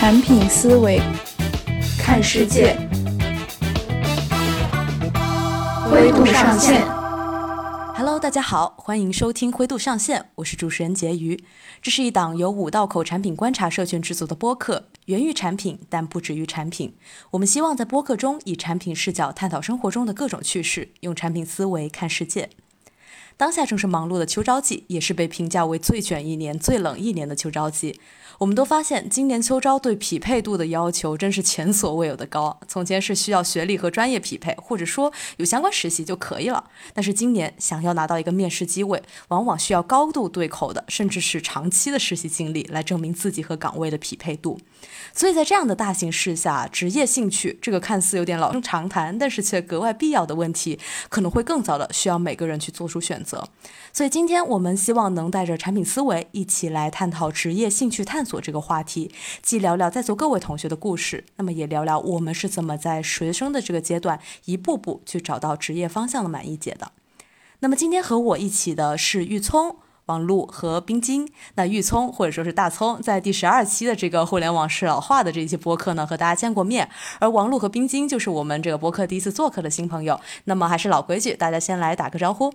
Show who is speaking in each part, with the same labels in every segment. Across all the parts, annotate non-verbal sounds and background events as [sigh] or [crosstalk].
Speaker 1: 产品思维，看世界，灰度上线。
Speaker 2: Hello，大家好，欢迎收听灰度上线，我是主持人婕妤。这是一档由五道口产品观察社群制作的播客，源于产品，但不止于产品。我们希望在播客中以产品视角探讨生活中的各种趣事，用产品思维看世界。当下正是忙碌的秋招季，也是被评价为最卷一年、最冷一年的秋招季。我们都发现，今年秋招对匹配度的要求真是前所未有的高。从前是需要学历和专业匹配，或者说有相关实习就可以了。但是今年想要拿到一个面试机位，往往需要高度对口的，甚至是长期的实习经历来证明自己和岗位的匹配度。所以在这样的大形势下，职业兴趣这个看似有点老生常谈，但是却格外必要的问题，可能会更早的需要每个人去做出选择。所以今天我们希望能带着产品思维一起来探讨职业兴趣探索这个话题，既聊聊在座各位同学的故事，那么也聊聊我们是怎么在学生的这个阶段一步步去找到职业方向的满意解的。那么今天和我一起的是玉聪、王璐和冰晶。那玉聪或者说是大葱，在第十二期的这个互联网是老化的这一期播客呢，和大家见过面。而王璐和冰晶就是我们这个播客第一次做客的新朋友。那么还是老规矩，大家先来打个招呼。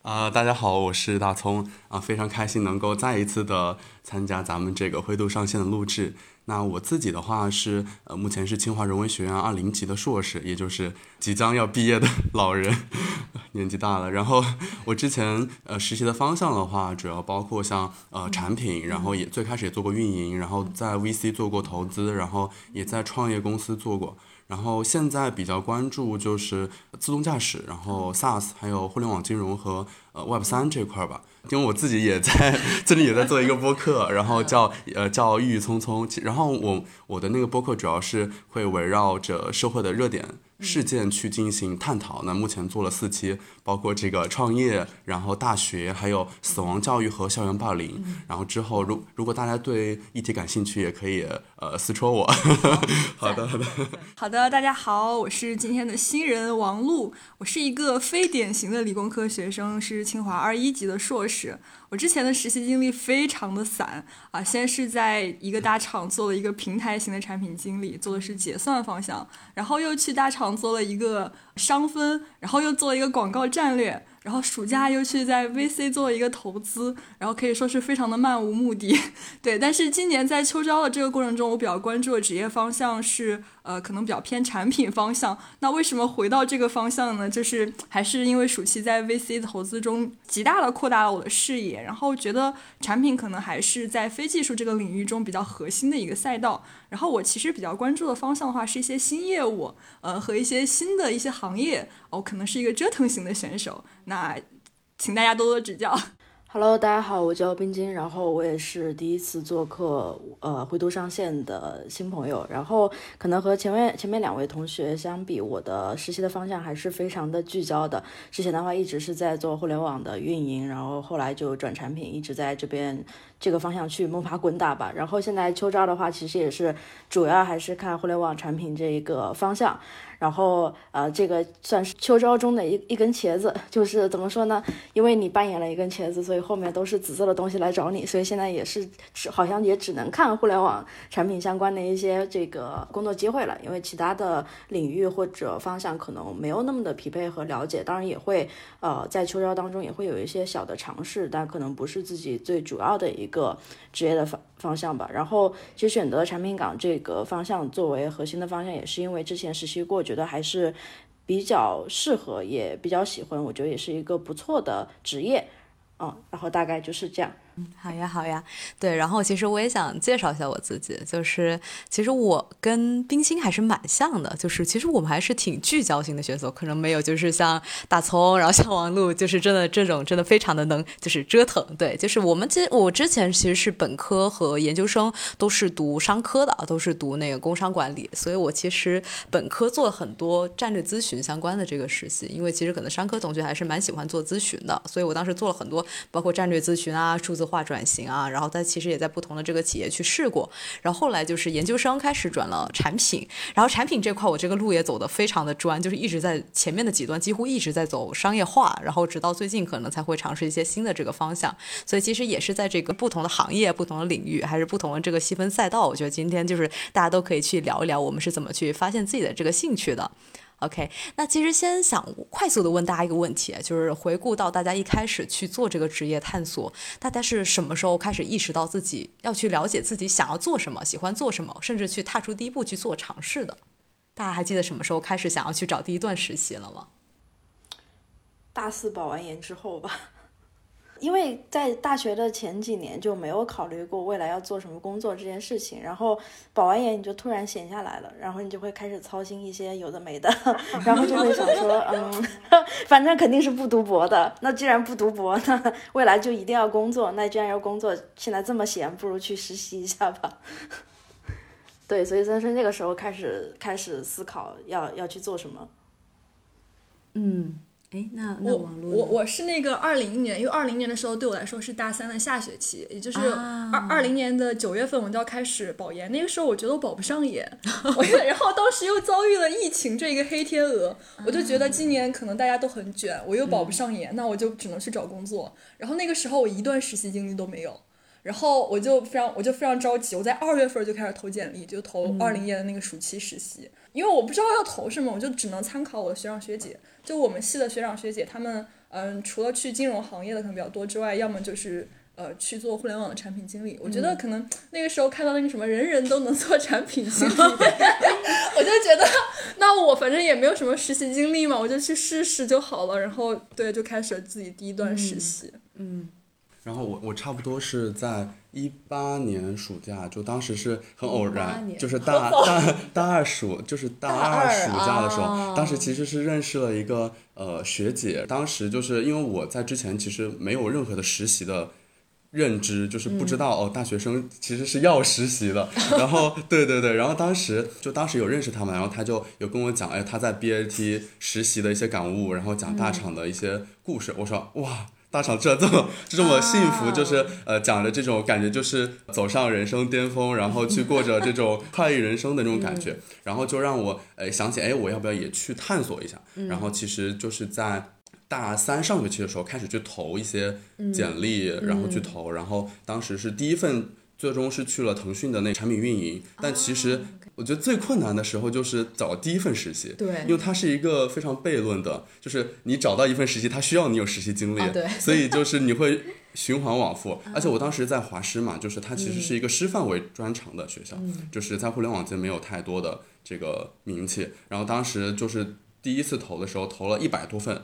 Speaker 3: 啊，大家好，我是大葱啊，非常开心能够再一次的参加咱们这个灰度上线的录制。那我自己的话是呃，目前是清华人文学院二零级的硕士，也就是即将要毕业的 [laughs] 老人，[laughs] 年纪大了。然后我之前呃实习的方向的话，主要包括像呃产品，然后也最开始也做过运营，然后在 VC 做过投资，然后也在创业公司做过。然后现在比较关注就是自动驾驶，然后 SaaS，还有互联网金融和呃 Web 三这块儿吧。因为我自己也在 [laughs] 最近也在做一个播客，然后叫呃叫郁郁葱葱。然后我我的那个播客主要是会围绕着社会的热点。事件去进行探讨。那目前做了四期，包括这个创业，然后大学，还有死亡教育和校园霸凌。然后之后，如如果大家对议题感兴趣，也可以呃私戳我。[laughs] 好的，好的，
Speaker 4: 好的。大家好，我是今天的新人王璐，我是一个非典型的理工科学生，是清华二一级的硕士。我之前的实习经历非常的散啊，先是在一个大厂做了一个平台型的产品经理，做的是结算方向，然后又去大厂做了一个商分，然后又做了一个广告战略。然后暑假又去在 VC 做了一个投资，然后可以说是非常的漫无目的，[laughs] 对。但是今年在秋招的这个过程中，我比较关注的职业方向是，呃，可能比较偏产品方向。那为什么回到这个方向呢？就是还是因为暑期在 VC 投资中极大的扩大了我的视野，然后觉得产品可能还是在非技术这个领域中比较核心的一个赛道。然后我其实比较关注的方向的话，是一些新业务，呃，和一些新的一些行业。我可能是一个折腾型的选手，那请大家多多指教。
Speaker 5: Hello，大家好，我叫冰晶，然后我也是第一次做客，呃，回都上线的新朋友。然后可能和前面前面两位同学相比，我的实习的方向还是非常的聚焦的。之前的话一直是在做互联网的运营，然后后来就转产品，一直在这边。这个方向去摸爬滚打吧，然后现在秋招的话，其实也是主要还是看互联网产品这一个方向，然后呃，这个算是秋招中的一一根茄子，[laughs] 就是怎么说呢？因为你扮演了一根茄子，所以后面都是紫色的东西来找你，所以现在也是只好像也只能看互联网产品相关的一些这个工作机会了，因为其他的领域或者方向可能没有那么的匹配和了解，当然也会呃在秋招当中也会有一些小的尝试，但可能不是自己最主要的一。一个职业的方方向吧，然后其实选择产品岗这个方向作为核心的方向，也是因为之前实习过，觉得还是比较适合，也比较喜欢，我觉得也是一个不错的职业，嗯，然后大概就是这样。
Speaker 2: 好呀，好呀，对，然后其实我也想介绍一下我自己，就是其实我跟冰心还是蛮像的，就是其实我们还是挺聚焦型的选手，可能没有就是像大葱，然后像王璐，就是真的这种真的非常的能就是折腾，对，就是我们其实我之前其实是本科和研究生都是读商科的，都是读那个工商管理，所以我其实本科做了很多战略咨询相关的这个实习，因为其实可能商科同学还是蛮喜欢做咨询的，所以我当时做了很多包括战略咨询啊，数字。化转型啊，然后他其实也在不同的这个企业去试过，然后后来就是研究生开始转了产品，然后产品这块我这个路也走得非常的专，就是一直在前面的几段几乎一直在走商业化，然后直到最近可能才会尝试一些新的这个方向，所以其实也是在这个不同的行业、不同的领域，还是不同的这个细分赛道，我觉得今天就是大家都可以去聊一聊我们是怎么去发现自己的这个兴趣的。OK，那其实先想快速的问大家一个问题，就是回顾到大家一开始去做这个职业探索，大家是什么时候开始意识到自己要去了解自己想要做什么、喜欢做什么，甚至去踏出第一步去做尝试的？大家还记得什么时候开始想要去找第一段实习了吗？
Speaker 5: 大四保完研之后吧。因为在大学的前几年就没有考虑过未来要做什么工作这件事情，然后保完研你就突然闲下来了，然后你就会开始操心一些有的没的，[laughs] 然后就会想说，嗯，[laughs] 反正肯定是不读博的。那既然不读博，那未来就一定要工作。那既然要工作，现在这么闲，不如去实习一下吧。[laughs] 对，所以真是那个时候开始开始思考要要去做什么。
Speaker 2: 嗯。哎，那那
Speaker 4: 我我我是那个二零年，因为二零年的时候对我来说是大三的下学期，也就是二二零年的九月份我就要开始保研。那个时候我觉得我保不上研，[laughs] 我然后当时又遭遇了疫情这一个黑天鹅，我就觉得今年可能大家都很卷，我又保不上研，那我就只能去找工作。然后那个时候我一段实习经历都没有，然后我就非常我就非常着急，我在二月份就开始投简历，就投二零年的那个暑期实习，因为我不知道要投什么，我就只能参考我的学长学姐。就我们系的学长学姐，他们嗯，除了去金融行业的可能比较多之外，要么就是呃去做互联网的产品经理。我觉得可能那个时候看到那个什么人人都能做产品经理 [laughs] [laughs] 我就觉得那我反正也没有什么实习经历嘛，我就去试试就好了。然后对，就开始了自己第一段实习。
Speaker 2: 嗯。
Speaker 3: 然后我我差不多是在一八年暑假，就当时是很偶然，就是大大大二暑，就是大二暑假的时候，当时其实是认识了一个呃学姐，当时就是因为我在之前其实没有任何的实习的认知，就是不知道哦大学生其实是要实习的，[laughs] 然后对对对，然后当时就当时有认识他们，然后他就有跟我讲，哎他在 BAT 实习的一些感悟，然后讲大厂的一些故事，我说哇。大厂这 [laughs] 这么这么幸福，就是呃讲的这种感觉，就是走上人生巅峰，然后去过着这种快意人生的那种感觉，然后就让我呃想起，哎，我要不要也去探索一下？然后其实就是在大三上学期的时候开始去投一些简历，然后去投，然后当时是第一份，最终是去了腾讯的那产品运营，但其实。我觉得最困难的时候就是找第一份实习，
Speaker 2: 对，
Speaker 3: 因为它是一个非常悖论的，就是你找到一份实习，它需要你有实习经历，
Speaker 2: 对，
Speaker 3: 所以就是你会循环往复。而且我当时在华师嘛，就是它其实是一个师范为专长的学校，就是在互联网界没有太多的这个名气。然后当时就是第一次投的时候，投了一百多份，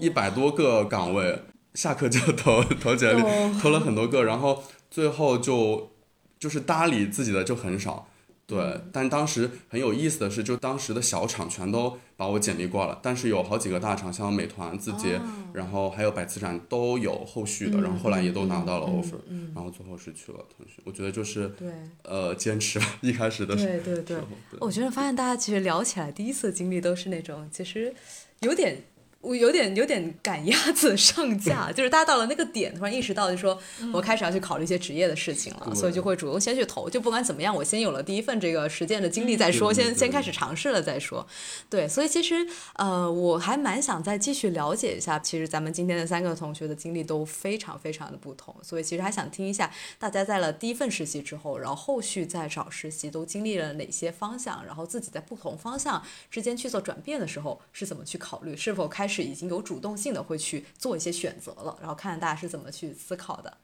Speaker 3: 一百多个岗位，下课就投投简历，投了很多个，然后最后就就是搭理自己的就很少。对，但当时很有意思的是，就当时的小厂全都把我简历挂了，但是有好几个大厂，像美团、字节，然后还有百词斩都有后续的，然后后来也都拿到了 offer，然后最后是去了腾讯。我觉得就是呃坚持吧，一开始的时候。
Speaker 2: 对对对，我觉得发现大家其实聊起来，第一次经历都是那种其实有点。我有点有点赶鸭子上架，就是大家到了那个点，突然意识到，就说我开始要去考虑一些职业的事情了，所以就会主动先去投。就不管怎么样，我先有了第一份这个实践的经历再说，先先开始尝试了再说。对，所以其实呃，我还蛮想再继续了解一下。其实咱们今天的三个同学的经历都非常非常的不同，所以其实还想听一下大家在了第一份实习之后，然后后续再找实习都经历了哪些方向，然后自己在不同方向之间去做转变的时候是怎么去考虑，是否开始。已经有主动性的会去做一些选择了，然后看看大家是怎么去思考的。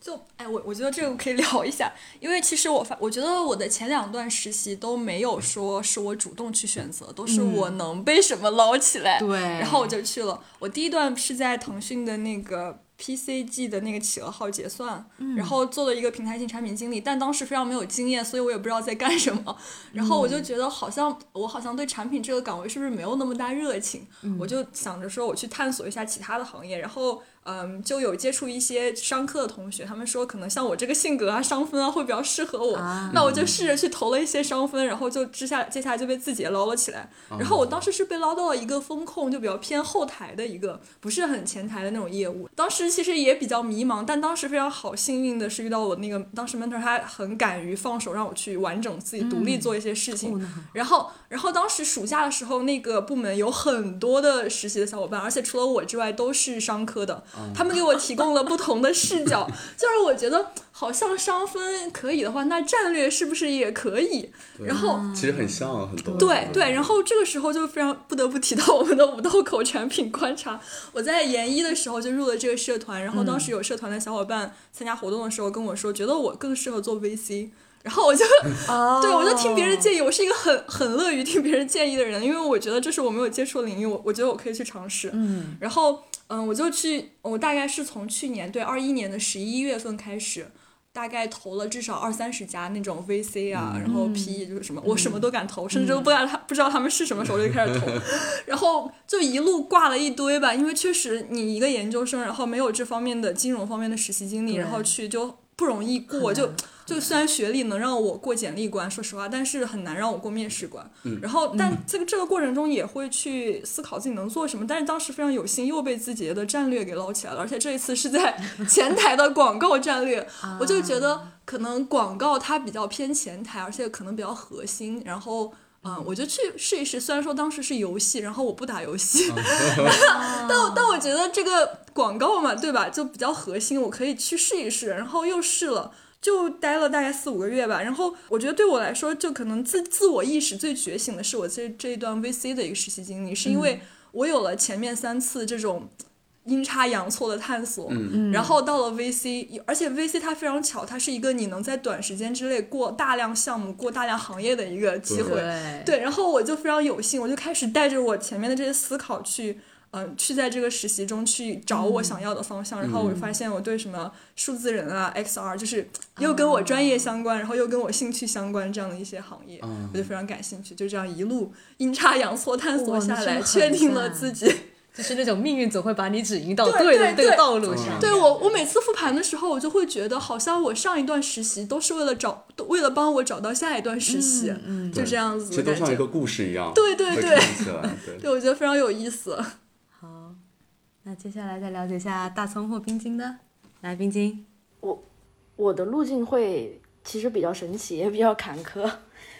Speaker 4: 就哎，我我觉得这个可以聊一下，因为其实我发，我觉得我的前两段实习都没有说是我主动去选择，都是我能被什么捞起来，
Speaker 2: 对，
Speaker 4: 然后我就去了。我第一段是在腾讯的那个。PCG 的那个企鹅号结算，然后做了一个平台性产品经理，但当时非常没有经验，所以我也不知道在干什么。然后我就觉得好像我好像对产品这个岗位是不是没有那么大热情，我就想着说我去探索一下其他的行业。然后嗯，就有接触一些商科的同学，他们说可能像我这个性格啊，商分啊会比较适合我，那我就试着去投了一些商分，然后就之下接下来就被字节捞了起来。然后我当时是被捞到了一个风控，就比较偏后台的一个，不是很前台的那种业务。当时其实也比较迷茫，但当时非常好，幸运的是遇到我那个当时 mentor，他很敢于放手让我去完整自己独立做一些事情。然后，然后当时暑假的时候，那个部门有很多的实习的小伙伴，而且除了我之外都是商科的。他们给我提供了不同的视角，[laughs] 就是我觉得好像商分可以的话，那战略是不是也可以？然后
Speaker 3: 其实很像很多。
Speaker 4: 对对，然后这个时候就非常不得不提到我们的五道口产品观察。[laughs] 我在研一的时候就入了这个社团，然后当时有社团的小伙伴参加活动的时候跟我说，觉得我更适合做 VC。然后我就，[laughs] 对我就听别人建议，我是一个很很乐于听别人建议的人，因为我觉得这是我没有接触的领域，我我觉得我可以去尝试。嗯，然后。嗯，我就去，我大概是从去年对二一年的十一月份开始，大概投了至少二三十家那种 VC 啊，然后 PE 就是什么，我什么都敢投，甚至都不知道他不知道他们是什么时候就开始投，[laughs] 然后就一路挂了一堆吧，因为确实你一个研究生，然后没有这方面的金融方面的实习经历，然后去就。不容易过，就就虽然学历能让我过简历关，说实话，但是很难让我过面试关。然后，但这个这个过程中也会去思考自己能做什么。但是当时非常有幸又被自己的战略给捞起来了，而且这一次是在 [laughs] 前台的广告战略，我就觉得可能广告它比较偏前台，而且可能比较核心。然后。嗯，我就去试一试。虽然说当时是游戏，然后我不打游戏，[laughs] 但但我觉得这个广告嘛，对吧？就比较核心，我可以去试一试。然后又试了，就待了大概四五个月吧。然后我觉得对我来说，就可能自自我意识最觉醒的是我这这一段 VC 的一个实习经历，是因为我有了前面三次这种。阴差阳错的探索，然后到了 VC，而且 VC 它非常巧，它是一个你能在短时间之内过大量项目、过大量行业的一个机会。对，然后我就非常有幸，我就开始带着我前面的这些思考去，嗯，去在这个实习中去找我想要的方向。然后我发现我对什么数字人啊、XR，就是又跟我专业相关，然后又跟我兴趣相关这样的一些行业，我就非常感兴趣。就这样一路阴差阳错探索下来，确定了自己。[laughs]
Speaker 2: 就是那种命运总会把你指引到对的那个道路上。
Speaker 4: 对我，我每次复盘的时候，我就会觉得，好像我上一段实习都是为了找，为了帮我找到下一段实习，就这样子。
Speaker 3: 这都像一个故事一样。
Speaker 4: 对对
Speaker 3: 对。[laughs]
Speaker 4: 对，我觉得非常有意思。
Speaker 2: 那接下来再了解一下大葱或冰晶呢。来，冰晶。
Speaker 5: 我我的路径会其实比较神奇，也比较坎坷。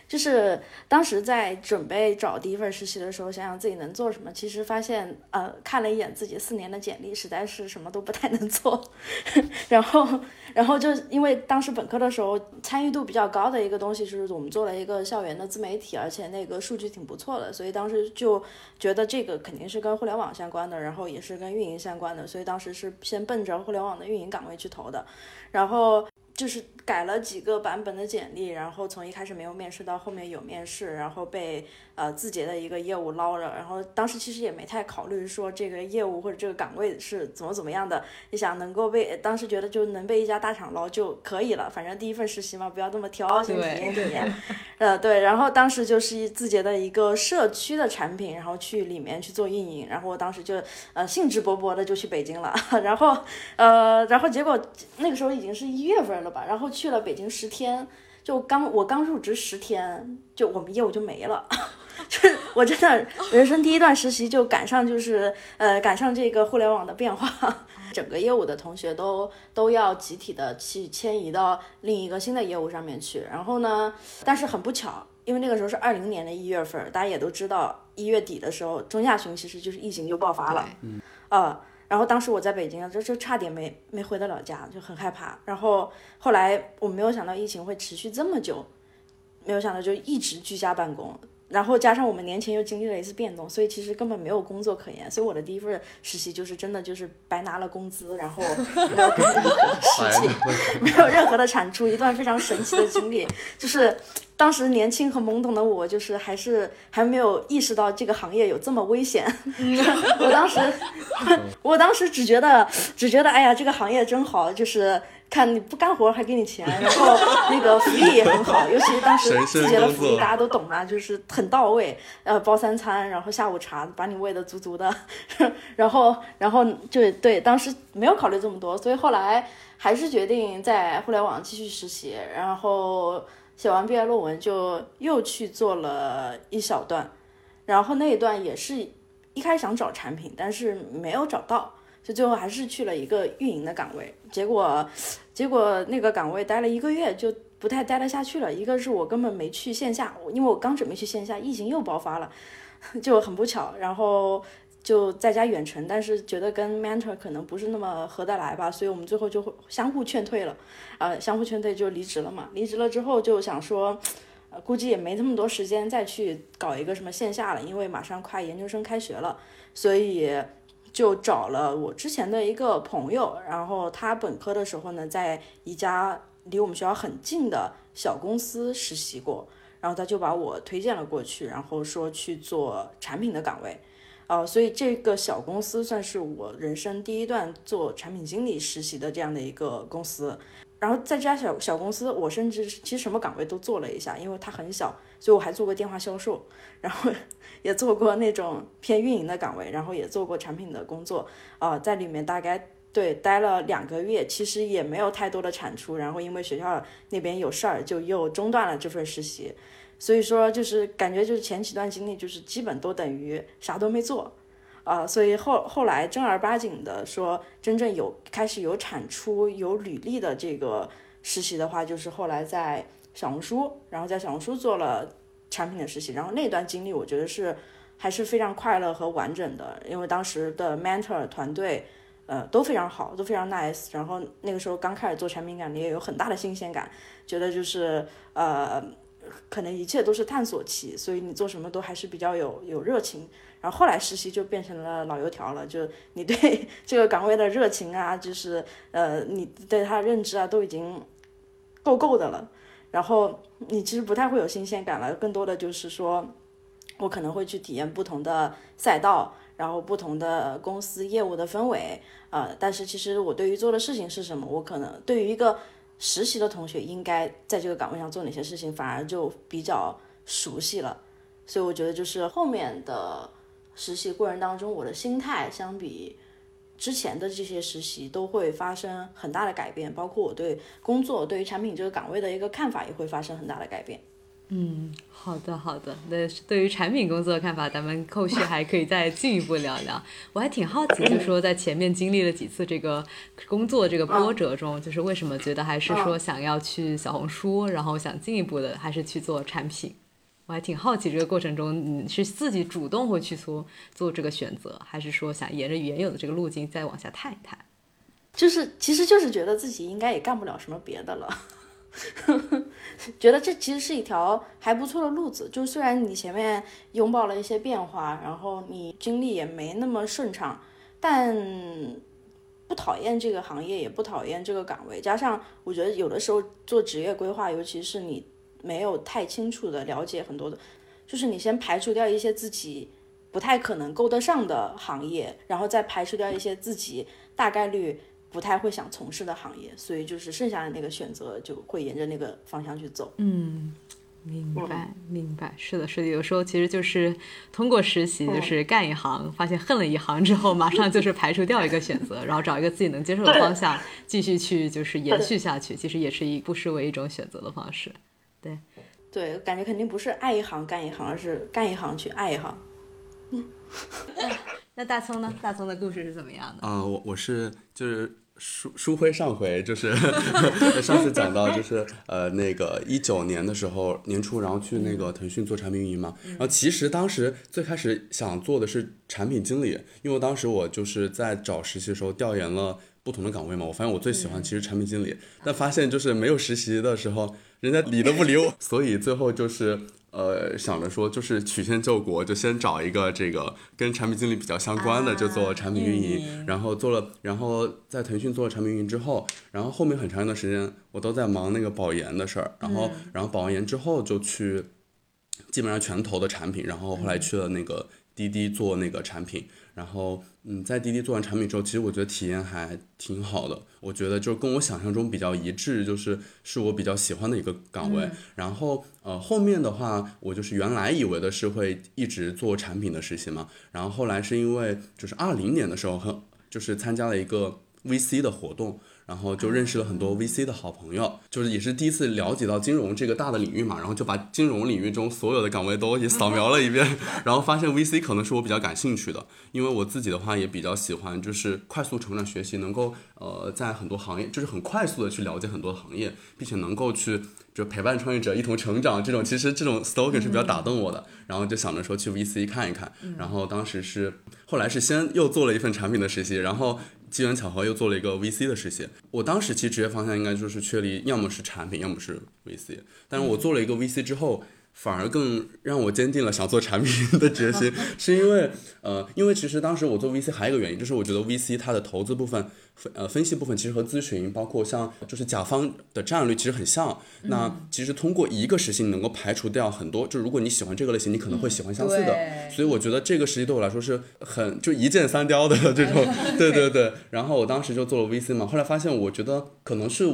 Speaker 5: 就是当时在准备找第一份实习的时候，想想自己能做什么，其实发现，呃，看了一眼自己四年的简历，实在是什么都不太能做。[laughs] 然后，然后就因为当时本科的时候参与度比较高的一个东西，就是我们做了一个校园的自媒体，而且那个数据挺不错的，所以当时就觉得这个肯定是跟互联网相关的，然后也是跟运营相关的，所以当时是先奔着互联网的运营岗位去投的，然后。就是改了几个版本的简历，然后从一开始没有面试到后面有面试，然后被呃字节的一个业务捞了。然后当时其实也没太考虑说这个业务或者这个岗位是怎么怎么样的，你想能够被当时觉得就能被一家大厂捞就可以了，反正第一份实习嘛，不要那么挑，先体验体验。呃，对。然后当时就是字节的一个社区的产品，然后去里面去做运营。然后我当时就呃兴致勃勃的就去北京了。[laughs] 然后呃，然后结果那个时候已经是一月份了吧。然后去了北京十天，就刚我刚入职十天，就我们业务就没了，[laughs] 就是我真的 [laughs] 人生第一段实习就赶上就是呃赶上这个互联网的变化，[laughs] 整个业务的同学都都要集体的去迁移到另一个新的业务上面去。然后呢，但是很不巧，因为那个时候是二零年的一月份，大家也都知道，一月底的时候中下旬其实就是疫情就爆发了，嗯，呃。然后当时我在北京，就就差点没没回得了家，就很害怕。然后后来我没有想到疫情会持续这么久，没有想到就一直居家办公。然后加上我们年前又经历了一次变动，所以其实根本没有工作可言。所以我的第一份实习就是真的就是白拿了工资，然后没有任何的实际，[laughs] 没有任何的产出，一段非常神奇的经历。就是当时年轻和懵懂的我，就是还是还没有意识到这个行业有这么危险。[laughs] 我当时，[laughs] 我当时只觉得只觉得哎呀，这个行业真好，就是。看你不干活还给你钱，然后那个福利也很好，尤其是当时季节的福利大家都懂啊，就是很到位，呃，包三餐，然后下午茶把你喂得足足的，然后然后就对，当时没有考虑这么多，所以后来还是决定在互联网继续实习，然后写完毕业论文就又去做了一小段，然后那一段也是一开始想找产品，但是没有找到。就最后还是去了一个运营的岗位，结果，结果那个岗位待了一个月就不太待得下去了。一个是我根本没去线下，因为我刚准备去线下，疫情又爆发了，[laughs] 就很不巧。然后就在家远程，但是觉得跟 mentor 可能不是那么合得来吧，所以我们最后就会相互劝退了，呃，相互劝退就离职了嘛。离职了之后就想说，呃，估计也没那么多时间再去搞一个什么线下了，因为马上快研究生开学了，所以。就找了我之前的一个朋友，然后他本科的时候呢，在一家离我们学校很近的小公司实习过，然后他就把我推荐了过去，然后说去做产品的岗位，呃，所以这个小公司算是我人生第一段做产品经理实习的这样的一个公司。然后在这家小小公司，我甚至其实什么岗位都做了一下，因为它很小，所以我还做过电话销售，然后也做过那种偏运营的岗位，然后也做过产品的工作，啊，在里面大概对待了两个月，其实也没有太多的产出，然后因为学校那边有事儿，就又中断了这份实习，所以说就是感觉就是前几段经历就是基本都等于啥都没做。啊，所以后后来正儿八经的说，真正有开始有产出、有履历的这个实习的话，就是后来在小红书，然后在小红书做了产品的实习，然后那段经历我觉得是还是非常快乐和完整的，因为当时的 mentor 团队呃都非常好，都非常 nice，然后那个时候刚开始做产品感，你也有很大的新鲜感，觉得就是呃可能一切都是探索期，所以你做什么都还是比较有有热情。然后后来实习就变成了老油条了，就你对 [laughs] 这个岗位的热情啊，就是呃你对他的认知啊，都已经够够的了。然后你其实不太会有新鲜感了，更多的就是说，我可能会去体验不同的赛道，然后不同的公司业务的氛围，呃，但是其实我对于做的事情是什么，我可能对于一个实习的同学应该在这个岗位上做哪些事情，反而就比较熟悉了。所以我觉得就是后面的。实习过程当中，我的心态相比之前的这些实习都会发生很大的改变，包括我对工作、对于产品这个岗位的一个看法也会发生很大的改变。
Speaker 2: 嗯，好的好的，那对于产品工作的看法，咱们后续还可以再进一步聊聊。我还挺好奇，就是说在前面经历了几次这个工作这个波折中，就是为什么觉得还是说想要去小红书，然后想进一步的还是去做产品？我还挺好奇，这个过程中你是自己主动会去做做这个选择，还是说想沿着原有的这个路径再往下探一探？
Speaker 5: 就是，其实就是觉得自己应该也干不了什么别的了，[laughs] 觉得这其实是一条还不错的路子。就虽然你前面拥抱了一些变化，然后你经历也没那么顺畅，但不讨厌这个行业，也不讨厌这个岗位。加上我觉得有的时候做职业规划，尤其是你。没有太清楚的了解很多的，就是你先排除掉一些自己不太可能够得上的行业，然后再排除掉一些自己大概率不太会想从事的行业，所以就是剩下的那个选择就会沿着那个方向去走。
Speaker 2: 嗯，明白明白，是的，是的，有时候其实就是通过实习，就是干一行，发现恨了一行之后，马上就是排除掉一个选择，[laughs] 然后找一个自己能接受的方向，继续去就是延续下去，其实也是一不失为一种选择的方式。对，
Speaker 5: 对，感觉肯定不是爱一行干一行，而是干一行去爱一行。
Speaker 2: 嗯，那大葱呢？大葱的故事是怎么样的？
Speaker 3: 啊，我我是就是书书辉上回就是 [laughs] 上次讲到就是呃那个一九年的时候年初，然后去那个腾讯做产品运营嘛。然后其实当时最开始想做的是产品经理，因为当时我就是在找实习的时候调研了不同的岗位嘛，我发现我最喜欢其实产品经理，但发现就是没有实习的时候。人家理都不理我，[laughs] 所以最后就是呃想着说，就是曲线救国，就先找一个这个跟产品经理比较相关的，就做产品运营。然后做了，然后在腾讯做了产品运营之后，然后后面很长一段时间我都在忙那个保研的事儿。然后，然后保完研之后就去，基本上全投的产品。然后后来去了那个。滴滴做那个产品。然后，嗯，在滴滴做完产品之后，其实我觉得体验还挺好的。我觉得就跟我想象中比较一致，就是是我比较喜欢的一个岗位。然后，呃，后面的话，我就是原来以为的是会一直做产品的实习嘛。然后后来是因为就是二零年的时候，很就是参加了一个 VC 的活动。然后就认识了很多 VC 的好朋友，就是也是第一次了解到金融这个大的领域嘛，然后就把金融领域中所有的岗位都也扫描了一遍，[laughs] 然后发现 VC 可能是我比较感兴趣的，因为我自己的话也比较喜欢就是快速成长学习，能够呃在很多行业就是很快速的去了解很多行业，并且能够去就陪伴创业者一同成长，这种其实这种 slogan 是比较打动我的，然后就想着说去 VC 看一看，然后当时是后来是先又做了一份产品的实习，然后。机缘巧合又做了一个 VC 的实习，我当时其实职业方向应该就是确立，要么是产品，要么是 VC。但是我做了一个 VC 之后，反而更让我坚定了想做产品的决心，[laughs] 是因为呃，因为其实当时我做 VC 还有一个原因，就是我觉得 VC 它的投资部分。呃，分析部分其实和咨询，包括像就是甲方的战略其实很像。那其实通过一个实习，能够排除掉很多。就如果你喜欢这个类型，你可能会喜欢相似的。所以我觉得这个实习对我来说是很就一箭三雕的这种。[laughs] 对对对。然后我当时就做了 VC 嘛，后来发现我觉得可能是。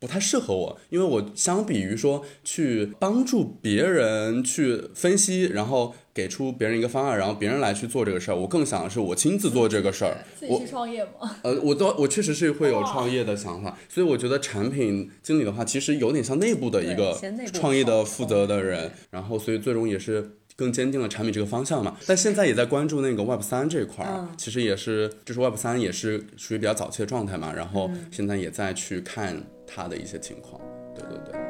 Speaker 3: 不太适合我，因为我相比于说去帮助别人去分析，然后给出别人一个方案，然后别人来去做这个事儿，我更想的是我亲自做这个事儿。
Speaker 4: 自己去创业吗？
Speaker 3: 呃，我都我确实是会有创业的想法，所以我觉得产品经理的话，其实有点像内部的一个创业的负责的人，然后所以最终也是。更坚定了产品这个方向嘛，但现在也在关注那个 Web 三这一块儿，其实也是就是 Web 三也是属于比较早期的状态嘛，然后现在也在去看他的一些情况，对对对。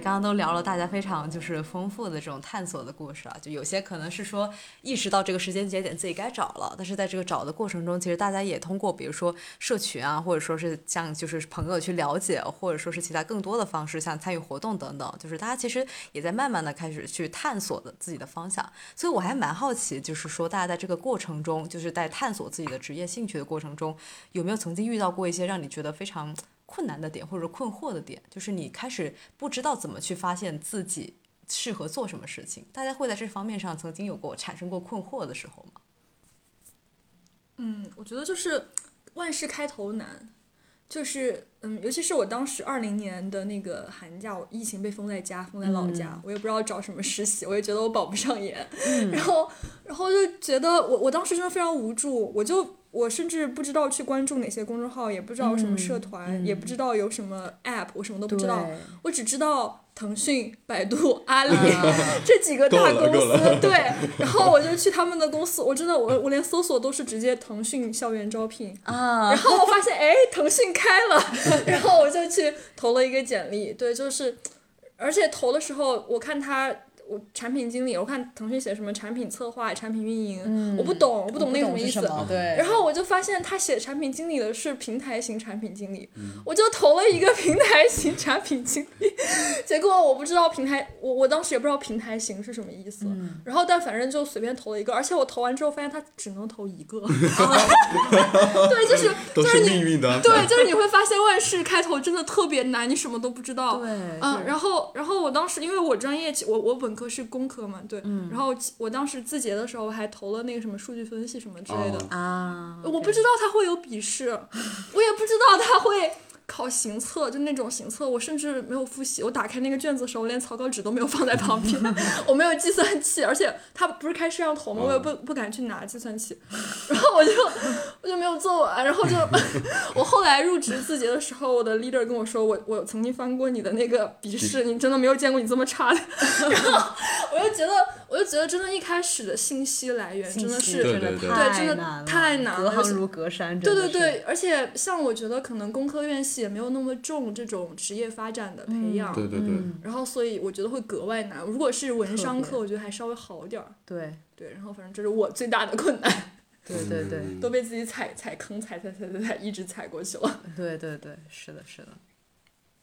Speaker 2: 刚刚都聊了大家非常就是丰富的这种探索的故事啊，就有些可能是说意识到这个时间节点自己该找了，但是在这个找的过程中，其实大家也通过比如说社群啊，或者说是像就是朋友去了解，或者说是其他更多的方式，像参与活动等等，就是大家其实也在慢慢的开始去探索的自己的方向。所以我还蛮好奇，就是说大家在这个过程中，就是在探索自己的职业兴趣的过程中，有没有曾经遇到过一些让你觉得非常。困难的点或者困惑的点，就是你开始不知道怎么去发现自己适合做什么事情。大家会在这方面上曾经有过产生过困惑的时候吗？
Speaker 4: 嗯，我觉得就是万事开头难，就是嗯，尤其是我当时二零年的那个寒假，我疫情被封在家，封在老家，我也不知道找什么实习，我也觉得我保不上研，然后然后就觉得我我当时真的非常无助，我就。我甚至不知道去关注哪些公众号，也不知道什么社团，也不知道有什么 app，我什么都不知道。我只知道腾讯、百度、阿里 [laughs] 这几个大公司。[laughs] 对，然后我就去他们的公司，我真的，我我连搜索都是直接腾讯校园招聘啊。然后我发现，哎，腾讯开了，[laughs] 然后我就去投了一个简历。对，就是，而且投的时候，我看他。我产品经理，我看腾讯写什么产品策划、产品运营，我不懂，我不懂那什么意思。
Speaker 2: 对。
Speaker 4: 然后我就发现他写产品经理的是平台型产品经理，我就投了一个平台型产品经理，[laughs] 结果我不知道平台，我我当时也不知道平台型是什么意思。然后但反正就随便投了一个，而且我投完之后发现他只能投一个。[laughs] [laughs] 对，就是就是
Speaker 3: 命运的。
Speaker 4: 对，就是你会发现万事开头真的特别难，你什么都不知道。
Speaker 2: 对。
Speaker 4: 嗯，然后然后我当时因为我专业我我本。科是工科嘛？对，然后我当时字节的时候还投了那个什么数据分析什么之类的
Speaker 2: 啊，
Speaker 4: 我不知道他会有笔试，我也不知道他会。考行测就那种行测，我甚至没有复习。我打开那个卷子的时候，我连草稿纸都没有放在旁边。[laughs] 我没有计算器，而且他不是开摄像头吗？我也不不敢去拿计算器。[laughs] 然后我就我就没有做完。然后就 [laughs] 我后来入职字节的时候，我的 leader 跟我说，我我曾经翻过你的那个笔试，你真的没有见过你这么差的。然后我就觉得，我就觉得真的，一开始的信息来源真的是
Speaker 2: 对
Speaker 4: 对，真的太难了，
Speaker 2: 隔行如隔山。
Speaker 4: 对对对，而且像我觉得可能工科院系。也没有那么重这种职业发展的培养，
Speaker 3: 对对对，
Speaker 4: 然后所以我觉得会格外难。如果是文商课，我觉得还稍微好点儿。
Speaker 2: 对
Speaker 4: 对，然后反正这是我最大的困难。[laughs]
Speaker 2: 对对对，
Speaker 4: 都被自己踩踩坑踩踩踩踩踩一直踩过去了。
Speaker 2: 对对对，是的，是的。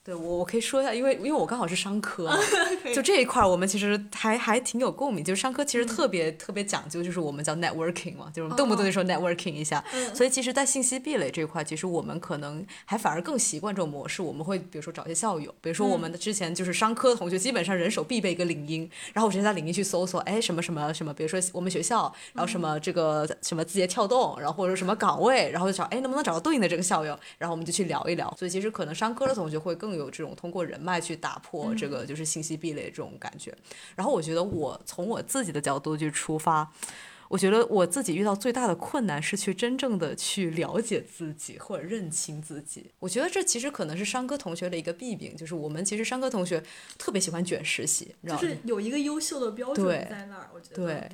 Speaker 2: 对我，我可以说一下，因为因为我刚好是商科，[laughs] 就这一块儿我们其实还还挺有共鸣。就是商科其实特别、特别讲究，就是我们叫 networking 嘛，就是动不动就说 networking 一下。所以其实，在信息壁垒这块，其实我们可能还反而更习惯这种模式。我们会比如说找一些校友，比如说我们的之前就是商科同学，基本上人手必备一个领英，然后我直接在领英去搜索，哎，什么什么什么，比如说我们学校，然后什么这个什么字节跳动，然后或者什么岗位，然后就找，哎，能不能找到对应的这个校友，然后我们就去聊一聊。所以其实可能商科的同学会更有这种通过人脉去打破这个就是信息壁垒这种感觉。然后我觉得我从我自己的角度去出发，我觉得我自己遇到最大的困难是去真正的去了解自己或者认清自己。我觉得这其实可能是商科同学的一个弊病，就是我们其实商科同学特别喜欢卷实习？
Speaker 4: 就是有一个优秀的标准在那儿，我觉得。
Speaker 2: 对，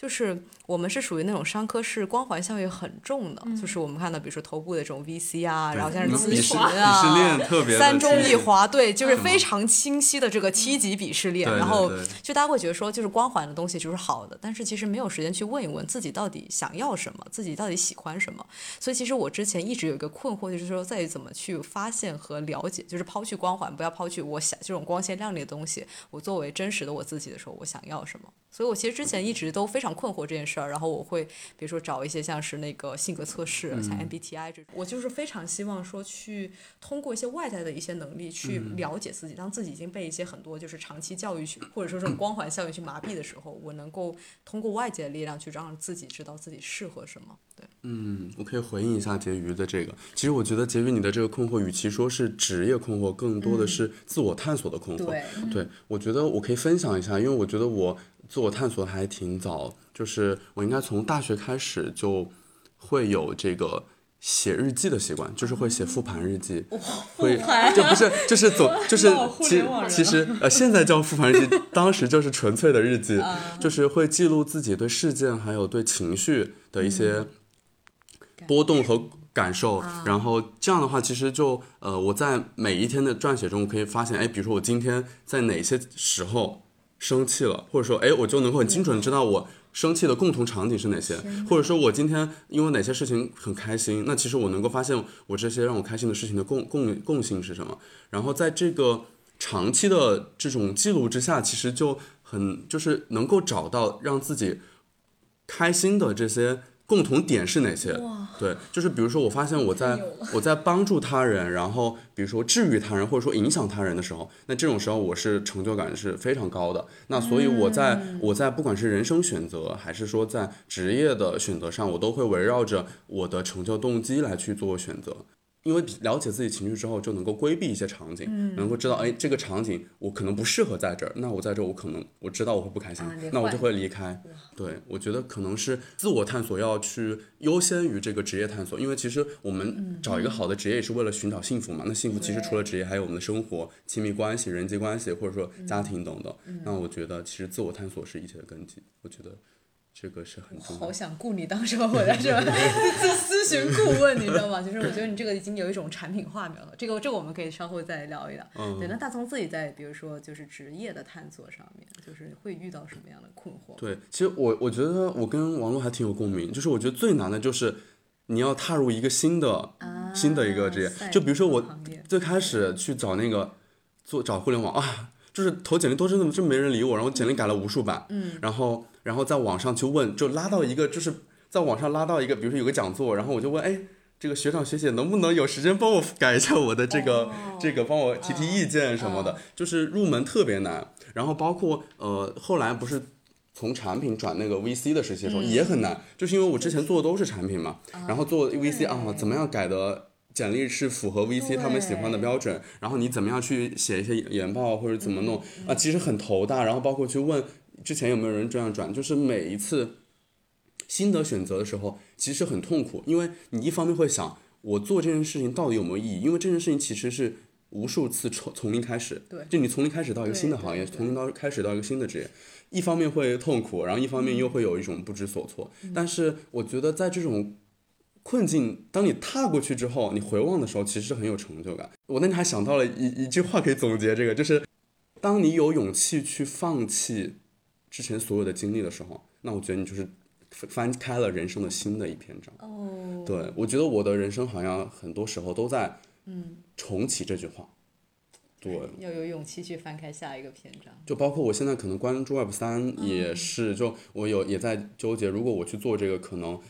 Speaker 2: 就是我们是属于那种商科是光环效应很重的，就是我们看到比如说头部的这种 VC 啊，然后像是咨询啊，
Speaker 3: 视链特别的
Speaker 2: 三中一华，对，就是非常清晰的这个梯级鄙视链。然后就大家会觉得说，就是光环的东西就是好的，但是其实没有时间去问一问自己到底想要什么，自己到底喜欢什么。所以其实我之前一直有一个困惑，就是说在于怎么去发现和了解，就是抛去光环，不要抛去我想这种光鲜亮丽的东西，我作为真实的我自己的时候，我想要什么。所以我其实之前一直都非常困惑这件事儿，然后我会比如说找一些像是那个性格测试，像 MBTI 这种，我就是非常希望说去通过一些外在的一些能力去了解自己，当自己已经被一些很多就是长期教育去或者说这种光环效应去麻痹的时候，我能够通过外界的力量去让自己知道自己适合什么。对，
Speaker 3: 嗯，我可以回应一下婕妤的这个。其实我觉得婕妤你的这个困惑，与其说是职业困惑，更多的是自我探索的困惑。
Speaker 2: 对
Speaker 3: 对，我觉得我可以分享一下，因为我觉得我自我探索还挺早，就是我应该从大学开始就会有这个写日记的习惯，就是会写复盘日记，会就不是就是总 [laughs] 就是其其实呃现在叫复盘日记，当时就是纯粹的日记，就是会记录自己对事件还有对情绪的一些波动和感受，然后这样的话，其实就呃我在每一天的撰写中可以发现，哎，比如说我今天在哪些时候生气了，或者说，哎，我就能够很精准的知道我生气的共同场景是哪些，或者说我今天因为哪些事情很开心，那其实我能够发现我这些让我开心的事情的共共共性是什么，然后在这个长期的这种记录之下，其实就很就是能够找到让自己开心的这些共同点是哪些？对，就是比如说，我发现我在 [laughs] 我在帮助他人，然后比如说治愈他人，或者说影响他人的时候，那这种时候我是成就感是非常高的。那所以我在、我在不管是人生选择，还是说在职业的选择上，我都会围绕着我的成就动机来去做选择。因为了解自己情绪之后，就能够规避一些场景，能够知道，哎，这个场景我可能不适合在这儿，那我在这儿我可能我知道我会不开心，
Speaker 2: 啊
Speaker 3: 那我就会离开。对，我觉得可能是自我探索要去优先于这个职业探索，因为其实我们找一个好的职业也是为了寻找幸福嘛。那幸福其实除了职业，还有我们的生活、亲密关系、人际关系，或者说家庭等等。那我觉得其实自我探索是一切的根基，我觉得这个是很重要。
Speaker 2: 好想雇你当什么我的是吧？[laughs] 咨询顾问，你知道吗？就是我觉得你这个已经有一种产品化苗了。这个这个我们可以稍后再聊一聊。对，那大葱自己在比如说就是职业的探索上面，就是会遇到什么样的困惑？
Speaker 3: 对，其实我我觉得我跟王璐还挺有共鸣，就是我觉得最难的就是你要踏入一个新的、新的一个职业，就比如说我最开始去找那个做找互联网啊，就是投简历都真的真没人理我，然后简历改了无数版，嗯，然后然后在网上去问，就拉到一个就是在网上拉到一个，比如说有个讲座，然后我就问，哎。这个学长学姐能不能有时间帮我改一下我的这个、这个，帮我提提意见什么的？就是入门特别难，然后包括呃后来不是从产品转那个 VC 的实习的时候、也很难，就是因为我之前做的都是产品嘛，然后做 VC 啊，怎么样改的简历是符合 VC 他们喜欢的标准，然后你怎么样去写一些研报或者怎么弄啊，其实很头大，然后包括去问之前有没有人这样转，就是每一次新的选择的时候，其实很痛苦，因为你一方面会想，我做这件事情到底有没有意义？因为这件事情其实是无数次从从零开始，
Speaker 2: 对。
Speaker 3: 就你从零开始到一个新的行业，从零到开始到一个新的职业，一方面会痛苦，然后一方面又会有一种不知所措。但是我觉得在这种困境，当你踏过去之后，你回望的时候，其实是很有成就感。我那天还想到了一一句话可以总结这个，就是当你有勇气去放弃之前所有的经历的时候，那我觉得你就是翻开了人生的新的一篇章。
Speaker 2: 哦，
Speaker 3: 对，我觉得我的人生好像很多时候都在，嗯，重启这句话，对，
Speaker 2: 要有勇气去翻开下一个篇章。
Speaker 3: 就包括我现在可能关注 Web 三也是，就我有也在纠结，如果我去做这个，可能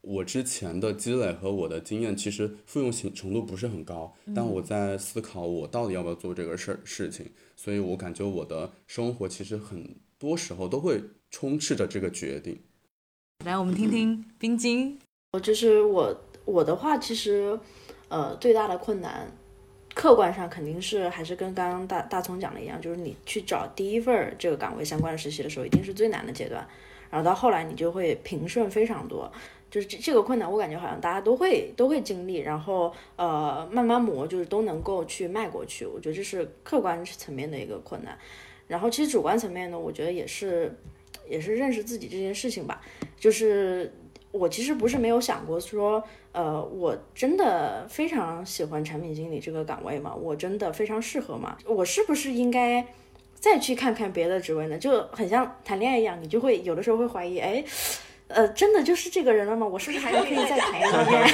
Speaker 3: 我之前的积累和我的经验其实复用性程度不是很高，但我在思考我到底要不要做这个事儿事情，所以我感觉我的生活其实很多时候都会充斥着这个决定。
Speaker 2: 来，我们听听冰晶。
Speaker 5: 我就是我我的话，其实呃最大的困难。客观上肯定是还是跟刚刚大大葱讲的一样，就是你去找第一份这个岗位相关的实习的时候，一定是最难的阶段。然后到后来你就会平顺非常多，就是这这个困难，我感觉好像大家都会都会经历，然后呃慢慢磨，就是都能够去迈过去。我觉得这是客观层面的一个困难。然后其实主观层面呢，我觉得也是也是认识自己这件事情吧，就是我其实不是没有想过说。呃，我真的非常喜欢产品经理这个岗位嘛？我真的非常适合嘛？我是不是应该再去看看别的职位呢？就很像谈恋爱一样，你就会有的时候会怀疑，哎，呃，真的就是这个人了吗？我是不是还可以再谈一个恋爱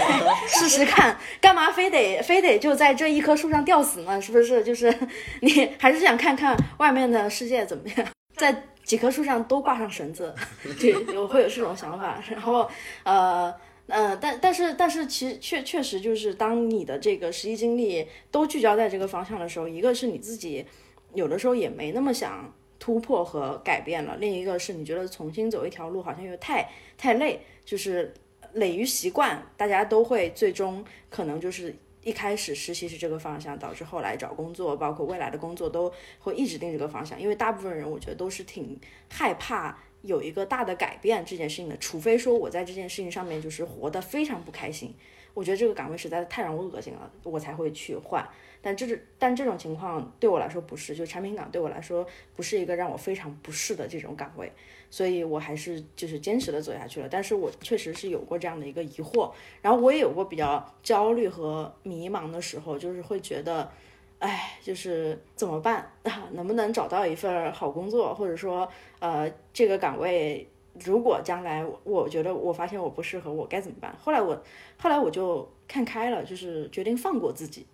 Speaker 5: 试试看？干嘛非得非得就在这一棵树上吊死呢？是不是？就是 [laughs] 你还是想看看外面的世界怎么样？在几棵树上都挂上绳子，[laughs] 对，我会有这种想法。然后，呃。呃，但但是但是，其实确确实就是，当你的这个实习经历都聚焦在这个方向的时候，一个是你自己有的时候也没那么想突破和改变了，另一个是你觉得重新走一条路好像又太太累，就是累于习惯，大家都会最终可能就是一开始实习是这个方向，导致后来找工作，包括未来的工作都会一直定这个方向，因为大部分人我觉得都是挺害怕。有一个大的改变这件事情的，除非说我在这件事情上面就是活得非常不开心，我觉得这个岗位实在是太让我恶心了，我才会去换。但这是但这种情况对我来说不是，就产品岗对我来说不是一个让我非常不适的这种岗位，所以我还是就是坚持的走下去了。但是我确实是有过这样的一个疑惑，然后我也有过比较焦虑和迷茫的时候，就是会觉得。哎，就是怎么办？[laughs] 能不能找到一份好工作，或者说，呃，这个岗位如果将来我觉得我发现我不适合，我该怎么办？后来我，后来我就看开了，就是决定放过自己。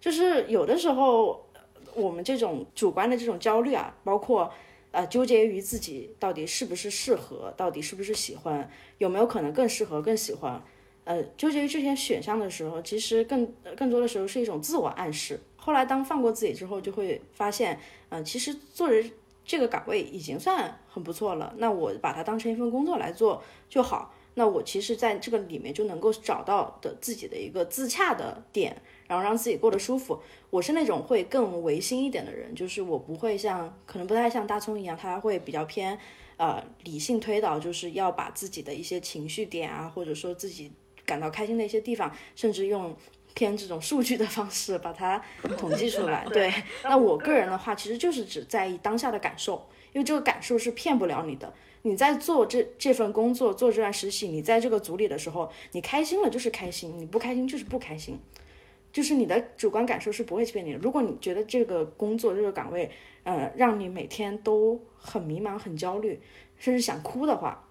Speaker 5: 就是有的时候，我们这种主观的这种焦虑啊，包括呃纠结于自己到底是不是适合，到底是不是喜欢，有没有可能更适合、更喜欢，呃，纠结于这些选项的时候，其实更更多的时候是一种自我暗示。后来，当放过自己之后，就会发现，嗯，其实做人这个岗位已经算很不错了。那我把它当成一份工作来做就好。那我其实在这个里面就能够找到的自己的一个自洽的点，然后让自己过得舒服。我是那种会更唯心一点的人，就是我不会像，可能不太像大葱一样，他会比较偏呃理性推导，就是要把自己的一些情绪点啊，或者说自己感到开心的一些地方，甚至用。偏这种数据的方式把它统计出来，[laughs] 对。那我个人的话，其实就是只在意当下的感受，因为这个感受是骗不了你的。你在做这这份工作，做这段实习，你在这个组里的时候，你开心了就是开心，你不开心就是不开心，就是你的主观感受是不会欺骗你的。如果你觉得这个工作这个岗位，呃，让你每天都很迷茫、很焦虑，甚至想哭的话，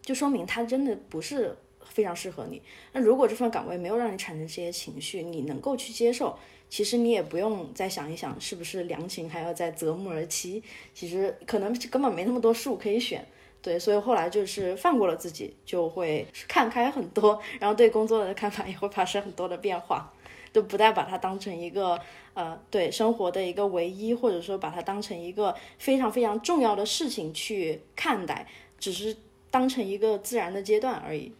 Speaker 5: 就说明它真的不是。非常适合你。那如果这份岗位没有让你产生这些情绪，你能够去接受，其实你也不用再想一想是不是良禽还要再择木而栖。其实可能根本没那么多树可以选。对，所以后来就是放过了自己，就会看开很多，然后对工作的看法也会发生很多的变化，都不再把它当成一个呃对生活的一个唯一，或者说把它当成一个非常非常重要的事情去看待，只是当成一个自然的阶段而已。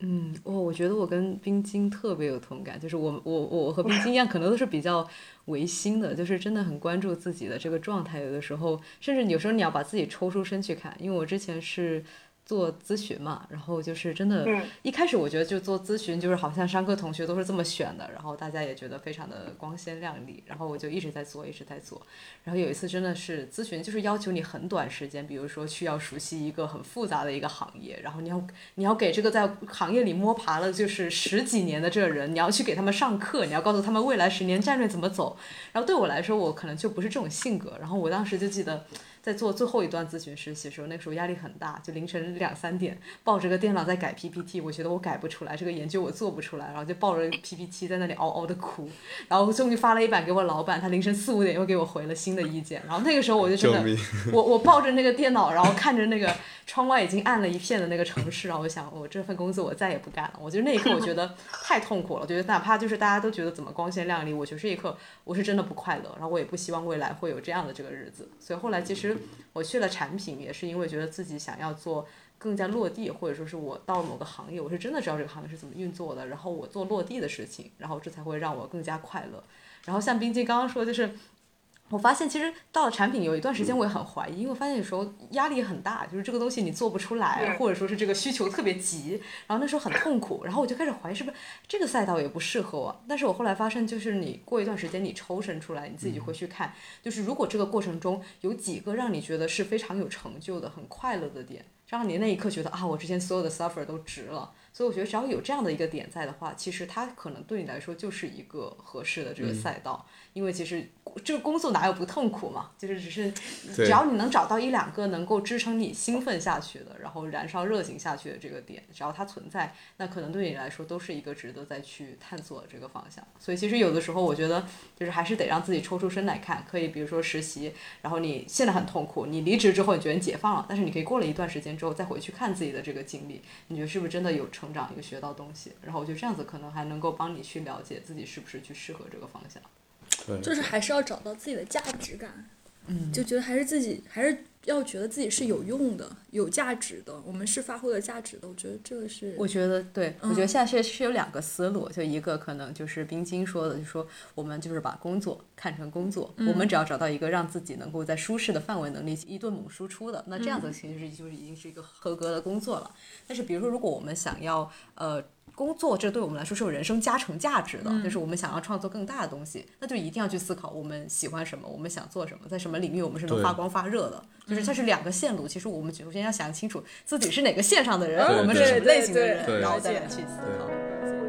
Speaker 2: 嗯，我我觉得我跟冰晶特别有同感，就是我我我和冰晶一样，可能都是比较唯心的，就是真的很关注自己的这个状态，有的时候甚至有时候你要把自己抽出身去看，因为我之前是。做咨询嘛，然后就是真的，一开始我觉得就做咨询就是好像上课同学都是这么选的，然后大家也觉得非常的光鲜亮丽，然后我就一直在做，一直在做。然后有一次真的是咨询，就是要求你很短时间，比如说需要熟悉一个很复杂的一个行业，然后你要你要给这个在行业里摸爬了就是十几年的这个人，你要去给他们上课，你要告诉他们未来十年战略怎么走。然后对我来说，我可能就不是这种性格。然后我当时就记得。在做最后一段咨询实习的时候，那个时候压力很大，就凌晨两三点抱着个电脑在改 PPT，我觉得我改不出来，这个研究我做不出来，然后就抱着 PPT 在那里嗷嗷的哭，然后终于发了一版给我老板，他凌晨四五点又给我回了新的意见，然后那个时候我就真的，我我抱着那个电脑，然后看着那个窗外已经暗了一片的那个城市，然后我想我这份工作我再也不干了，我觉得那一刻我觉得太痛苦了，我觉得哪怕就是大家都觉得怎么光鲜亮丽，我觉得这一刻我是真的不快乐，然后我也不希望未来会有这样的这个日子，所以后来其实。我去了产品，也是因为觉得自己想要做更加落地，或者说是我到某个行业，我是真的知道这个行业是怎么运作的，然后我做落地的事情，然后这才会让我更加快乐。然后像冰晶刚刚说，就是。我发现其实到了产品有一段时间我也很怀疑，因为我发现有时候压力很大，就是这个东西你做不出来，或者说是这个需求特别急，然后那时候很痛苦，然后我就开始怀疑是不是这个赛道也不适合我。但是我后来发现，就是你过一段时间你抽身出来，你自己回去看，就是如果这个过程中有几个让你觉得是非常有成就的、很快乐的点，让你那一刻觉得啊，我之前所有的 suffer 都值了。所以我觉得只要有这样的一个点在的话，其实它可能对你来说就是一个合适的这个赛道。因为其实这个工作哪有不痛苦嘛？就是只是只要你能找到一两个能够支撑你兴奋下去的，然后燃烧热情下去的这个点，只要它存在，那可能对你来说都是一个值得再去探索的这个方向。所以其实有的时候我觉得，就是还是得让自己抽出身来看。可以比如说实习，然后你现在很痛苦，你离职之后你觉得你解放了，但是你可以过了一段时间之后再回去看自己的这个经历，你觉得是不是真的有成长，有学到东西？然后我觉得这样子可能还能够帮你去了解自己是不是去适合这个方向。
Speaker 4: 就是还是要找到自己的价值感，嗯，就觉得还是自己还是要觉得自己是有用的、有价值的，我们是发挥了价值的。我觉得这个是，
Speaker 2: 我觉得对，我觉得现在是是有两个思路，就一个可能就是冰晶说的，就说我们就是把工作看成工作，我们只要找到一个让自己能够在舒适的范围能力一顿猛输出的，那这样子其实就是已经是一个合格的工作了。但是比如说，如果我们想要呃。工作这对我们来说是有人生加成价值的，就是我们想要创作更大的东西，那就一定要去思考我们喜欢什么，我们想做什么，在什么领域我们是能发光发热的。就是它是两个线路，其实我们首先要想清楚自己是哪个线上的人，我们是什么类型的人，然后再去思考。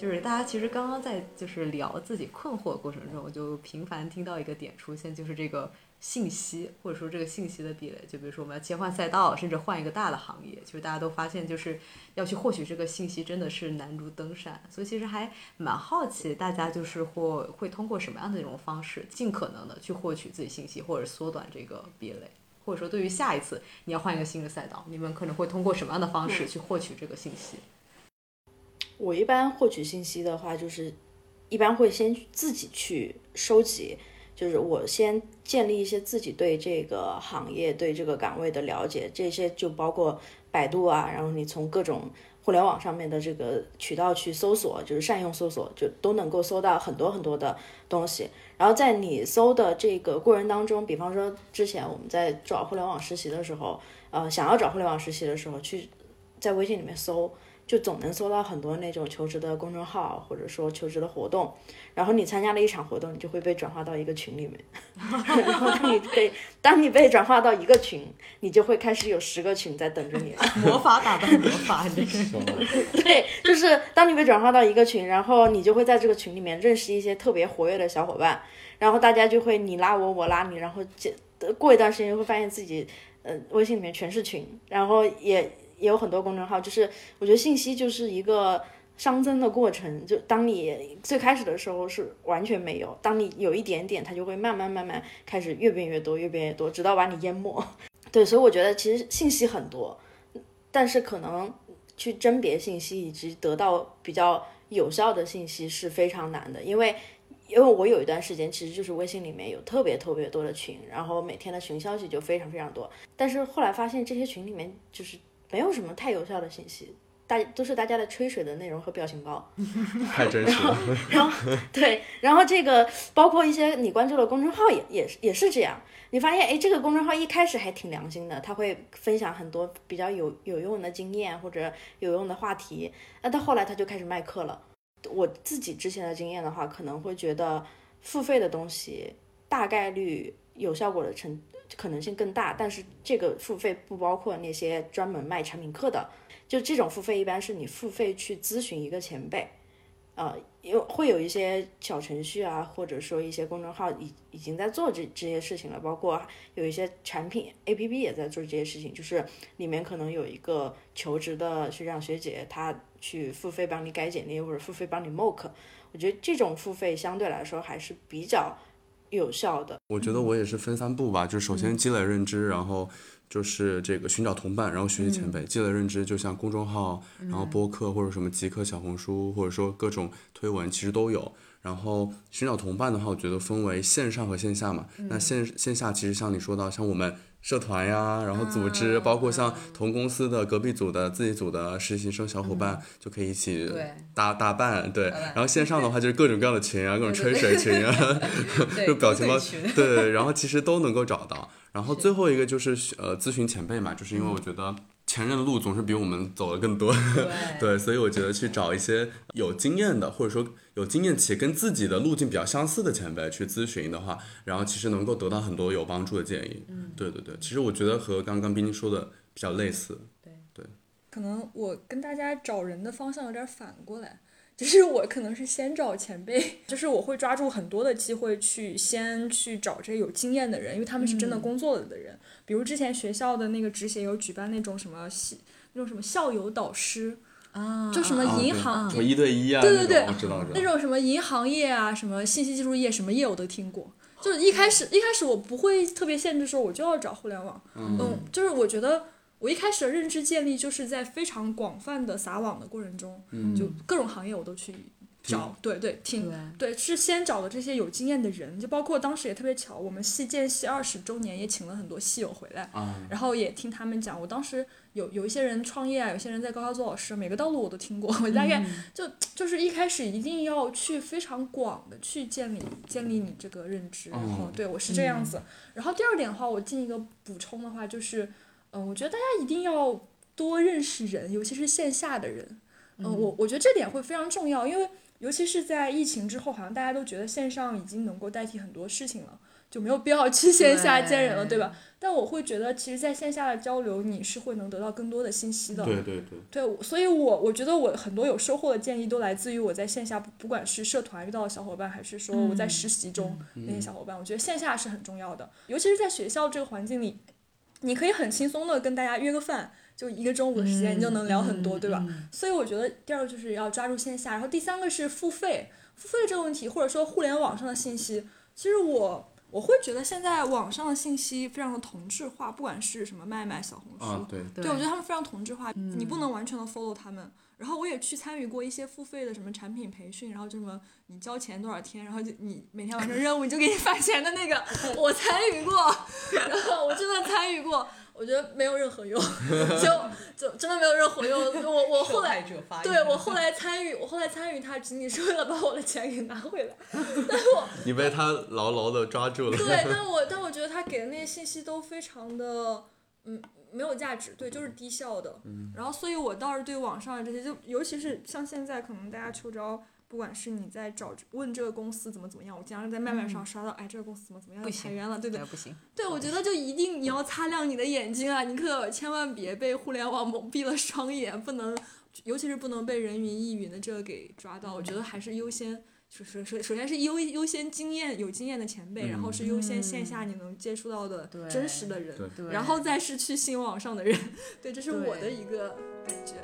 Speaker 2: 就是大家其实刚刚在就是聊自己困惑的过程中，我就频繁听到一个点出现，就是这个信息或者说这个信息的壁垒。就比如说我们要切换赛道，甚至换一个大的行业，就是大家都发现就是要去获取这个信息真的是难如登山。所以其实还蛮好奇，大家就是或会通过什么样的一种方式，尽可能的去获取自己信息，或者缩短这个壁垒，或者说对于下一次你要换一个新的赛道，你们可能会通过什么样的方式去获取这个信息？
Speaker 5: 我一般获取信息的话，就是一般会先自己去收集，就是我先建立一些自己对这个行业、对这个岗位的了解，这些就包括百度啊，然后你从各种互联网上面的这个渠道去搜索，就是善用搜索，就都能够搜到很多很多的东西。然后在你搜的这个过程当中，比方说之前我们在找互联网实习的时候，呃，想要找互联网实习的时候，去在微信里面搜。就总能搜到很多那种求职的公众号，或者说求职的活动，然后你参加了一场活动，你就会被转化到一个群里面，[laughs] 然后当你被当你被转化到一个群，你就会开始有十个群在等着你。[laughs]
Speaker 2: 魔法打败魔法，这是 [laughs]
Speaker 5: 对，就是当你被转化到一个群，然后你就会在这个群里面认识一些特别活跃的小伙伴，然后大家就会你拉我，我拉你，然后过一段时间会发现自己，呃，微信里面全是群，然后也。也有很多公众号，就是我觉得信息就是一个熵增的过程。就当你最开始的时候是完全没有，当你有一点点，它就会慢慢慢慢开始越变越多，越变越多，直到把你淹没。[laughs] 对，所以我觉得其实信息很多，但是可能去甄别信息以及得到比较有效的信息是非常难的，因为因为我有一段时间其实就是微信里面有特别特别多的群，然后每天的群消息就非常非常多，但是后来发现这些群里面就是。没有什么太有效的信息，大都是大家的吹水的内容和表情包，[laughs]
Speaker 3: 太真实了。
Speaker 5: 然后对，然后这个包括一些你关注的公众号也也是也是这样。你发现哎，这个公众号一开始还挺良心的，他会分享很多比较有有用的经验或者有用的话题，那到后来他就开始卖课了。我自己之前的经验的话，可能会觉得付费的东西大概率有效果的程可能性更大，但是这个付费不包括那些专门卖产品课的，就这种付费一般是你付费去咨询一个前辈，呃，有会有一些小程序啊，或者说一些公众号已已经在做这这些事情了，包括有一些产品 A P P 也在做这些事情，就是里面可能有一个求职的学长学姐，他去付费帮你改简历或者付费帮你 mock，我觉得这种付费相对来说还是比较有效的。
Speaker 3: 我觉得我也是分三步吧，就是首先积累认知，然后就是这个寻找同伴，然后学习前辈。积累认知就像公众号，然后播客或者什么极客、小红书，或者说各种推文，其实都有。然后寻找同伴的话，我觉得分为线上和线下嘛。那线线下其实像你说到，像我们社团呀，然后组织，包括像同公司的隔壁组的、自己组的实习生小伙伴，就可以一起搭搭伴，对。然后线上的话就是各种各样的群啊，各种吹水群啊，[laughs] [laughs] 就表情包，对，然后其实都能够找到。然后最后一个就是呃咨询前辈嘛，就是因为我觉得前任的路总是比我们走的更多，[laughs] 对，所以我觉得去找一些有经验的，或者说有经验且跟自己的路径比较相似的前辈去咨询的话，然后其实能够得到很多有帮助的建议。嗯，对对对，其实我觉得和刚刚冰冰说的比较类似。
Speaker 4: 对对可能我跟大家找人的方向有点反过来，就是我可能是先找前辈，[laughs] 就是我会抓住很多的机会去先去找这些有经验的人，因为他们是真的工作了的人。比如之前学校的那个职协有举办那种什么系那种什么校友导师，
Speaker 2: 啊，
Speaker 4: 就什么银行、
Speaker 3: 什么一对一啊，
Speaker 4: 对对对
Speaker 3: 那种我知道知道。
Speaker 4: 那种什么银行业啊，什么信息技术业，什么业我都听过。就是一开始一开始我不会特别限制说我就要找互联网，嗯，就是我觉得我一开始的认知建立就是在非常广泛的撒网的过程中，就各种行业我都去找，对对听，对是先找的这些有经验的人，就包括当时也特别巧，我们系建系二十周年也请了很多系友回来，
Speaker 3: 啊，
Speaker 4: 然后也听他们讲，我当时有有一些人创业啊，有些人在高校做老师，每个道路我都听过。我大概就就是一开始一定要去非常广的去建立建立你这个认知，然后对我是这样子。然后第二点的话，我进一个补充的话就是，嗯、我觉得大家一定要多认识人，尤其是线下的人。嗯、我我觉得这点会非常重要，因为尤其是在疫情之后，好像大家都觉得线上已经能够代替很多事情了。就没有必要去线下见人了，对吧？但我会觉得，其实在线下的交流，你是会能得到更多的信息的。
Speaker 3: 对对对，
Speaker 4: 对，所以我我觉得我很多有收获的建议都来自于我在线下，不不管是社团遇到的小伙伴，还是说我在实习中那些小伙伴，我觉得线下是很重要的，尤其是在学校这个环境里，你可以很轻松的跟大家约个饭。就一个中午的时间，你就能聊很多，对吧？所以我觉得第二个就是要抓住线下，然后第三个是付费，付费这个问题，或者说互联网上的信息，其实我我会觉得现在网上的信息非常的同质化，不管是什么麦麦、小红书，
Speaker 3: 啊对，
Speaker 4: 对我觉得他们非常同质化，你不能完全的 follow 他们。然后我也去参与过一些付费的什么产品培训，然后就什么你交钱多少天，然后就你每天完成任务你就给你发钱的那个，我参与过，[laughs] 然后我真的参与过，我觉得没有任何用，[laughs] 就就真的没有任何用。我我后来对我后来参与，我后来参与它仅仅是为了把我的钱给拿回来，但是我 [laughs]
Speaker 3: 你被他牢牢的抓住了。
Speaker 4: 对，但我 [laughs] 但我觉得他给的那些信息都非常的，嗯，没有价值，对，就是低效的。嗯。然后，所以我倒是对网上的这些，就尤其是像现在，可能大家秋招，不管是你在找问这个公司怎么怎么样，我经常在麦麦上刷到，哎，这个公司怎么怎么样，
Speaker 2: 不行
Speaker 4: 裁员了，对不对？
Speaker 2: 不行，
Speaker 4: 对，我觉得就一定你要擦亮你的眼睛啊！你可千万别被互联网蒙蔽了双眼，不能，尤其是不能被人云亦云的这个给抓到。我觉得还是优先。首首首首先是优优先经验有经验的前辈，然后是优先线下你能接触到的真实的人，
Speaker 2: 对
Speaker 4: 然后再是去新网上的人。[laughs] 对，这是我的一个感觉。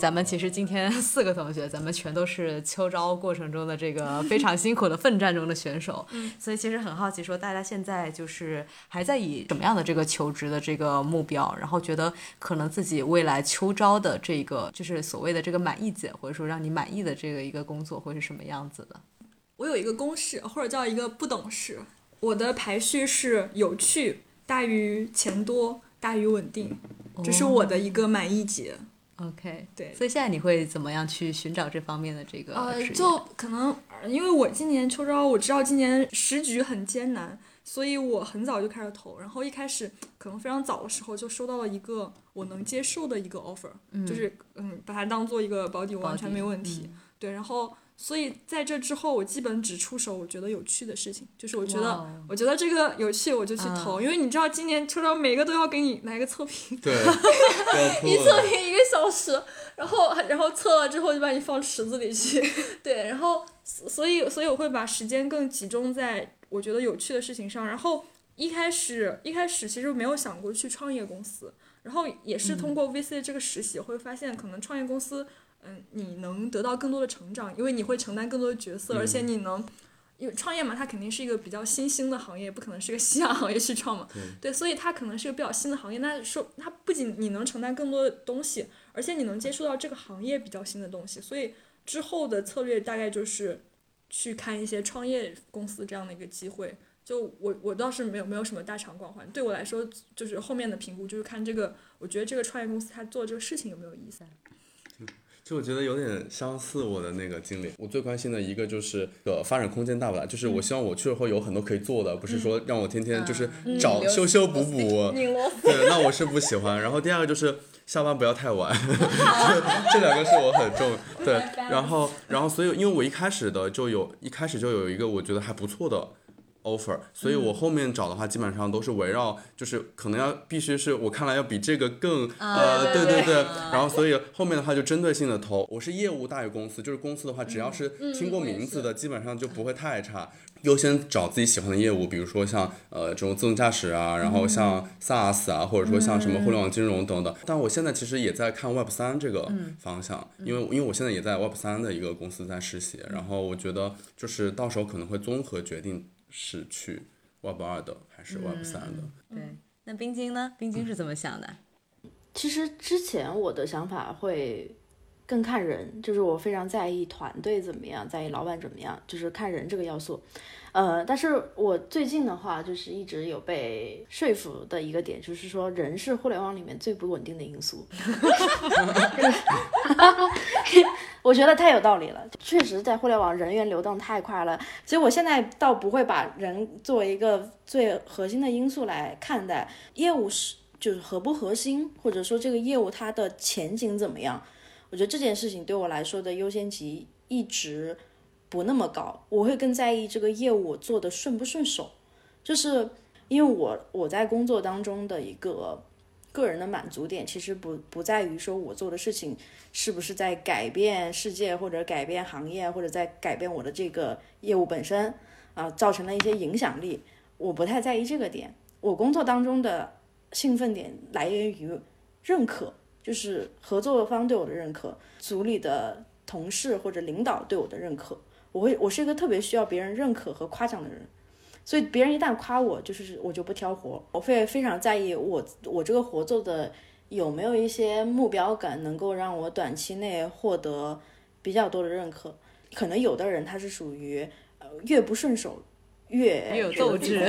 Speaker 2: 咱们其实今天 [laughs] 四个同学，咱们全都是秋招过程中的这个非常辛苦的奋战中的选手，
Speaker 4: 嗯
Speaker 2: 所以其实很好奇，说大家现在就是还在以什么样的这个求职的这个目标，然后觉得可能自己未来秋招的这个就是所谓的这个满意解，或者说让你满意的这个一个工作会是什么样子的？
Speaker 4: 我有一个公式，或者叫一个不等式，我的排序是有趣大于钱多大于稳定，这是我的一个满意解。
Speaker 2: OK，
Speaker 4: 对
Speaker 2: 所以现在你会怎么样去寻找这方面的这个
Speaker 4: 呃？就可能呃因为我今年秋招，我知道今年时局很艰难，所以我很早就开始投，然后一开始可能非常早的时候就收到了一个我能接受的一个 offer，、就是嗯把它当做一个保底，完全没问题。对，然后所以在这之后，我基本只出手我觉得有趣的事情，就是我觉得、我觉得这个有趣我就去投，因为你知道今年车招每个都要给你来个测评，
Speaker 3: 对，[laughs]
Speaker 4: 一测评一个小时，然后然后测了之后就把你放池子里去，[laughs] 对，然后所以所以我会把时间更集中在我觉得有趣的事情上，然后一开始一开始其实没有想过去创业公司，然后也是通过 VC 这个实习会发现，可能创业公司，嗯，你能得到更多的成长，因为你会承担更多的角色，而且你能。因为创业嘛，它肯定是一个比较新兴的行业，不可能是个夕阳 [laughs] 行业去创嘛。对，所以它可能是个比较新的行业。那说它不仅你能承担更多的东西，而且你能接触到这个行业比较新的东西。所以之后的策略大概就是去看一些创业公司这样的一个机会。就我我倒是没有没有什么大厂光环，对我来说就是后面的评估就是看这个，我觉得这个创业公司它做这个事情有没有意思。
Speaker 3: 就我觉得有点相似我的那个经历。我最关心的一个就是呃发展空间大不大，就是我希望我去了后有很多可以做的，不是说让我天天就是找修修补补。对，那我是不喜欢。然后第二个就是下班不要太晚，[laughs] 这两个是我很重 [laughs] 对。然后然后所以因为我一开始的就有一开始就有一个我觉得还不错的。offer，所以我后面找的话，基本上都是围绕，就是可能要必须是我看来要比这个更呃，对对对，然后所以后面的话就针对性的投。我是业务大于公司，就是公司的话，只要是听过名字的，基本上就不会太差。优先找自己喜欢的业务，比如说像呃这种自动驾驶啊，然后像 SaaS 啊，或者说像什么互联网金融等等。但我现在其实也在看 Web 三这个方向，因为因为我现在也在 Web 三的一个公司在实习，然后我觉得就是到时候可能会综合决定是去 Web 二的还是 Web 三的。
Speaker 2: 对，那冰晶呢？冰晶是怎么想的？
Speaker 5: 其实之前我的想法会更看人，就是我非常在意团队怎么样，在意老板怎么样，就是看人这个要素。呃，但是我最近的话，就是一直有被说服的一个点，就是说人是互联网里面最不稳定的因素。[laughs] 我觉得太有道理了，确实，在互联网人员流动太快了，所以我现在倒不会把人作为一个最核心的因素来看待。业务是就是核不核心，或者说这个业务它的前景怎么样，我觉得这件事情对我来说的优先级一直不那么高，我会更在意这个业务做的顺不顺手，就是因为我我在工作当中的一个个人的满足点，其实不不在于说我做的事情是不是在改变世界或者改变行业，或者在改变我的这个业务本身啊、造成了一些影响力，我不太在意这个点。我工作当中的兴奋点来源于认可，就是合作方对我的认可，组里的同事或者领导对我的认可。我会，我是一个特别需要别人认可和夸奖的人，所以别人一旦夸我，就是我就不挑活，我会非常在意我我这个活做的有没有一些目标感，能够让我短期内获得比较多的认可。可能有的人他是属于呃越不顺手越
Speaker 2: 越有斗志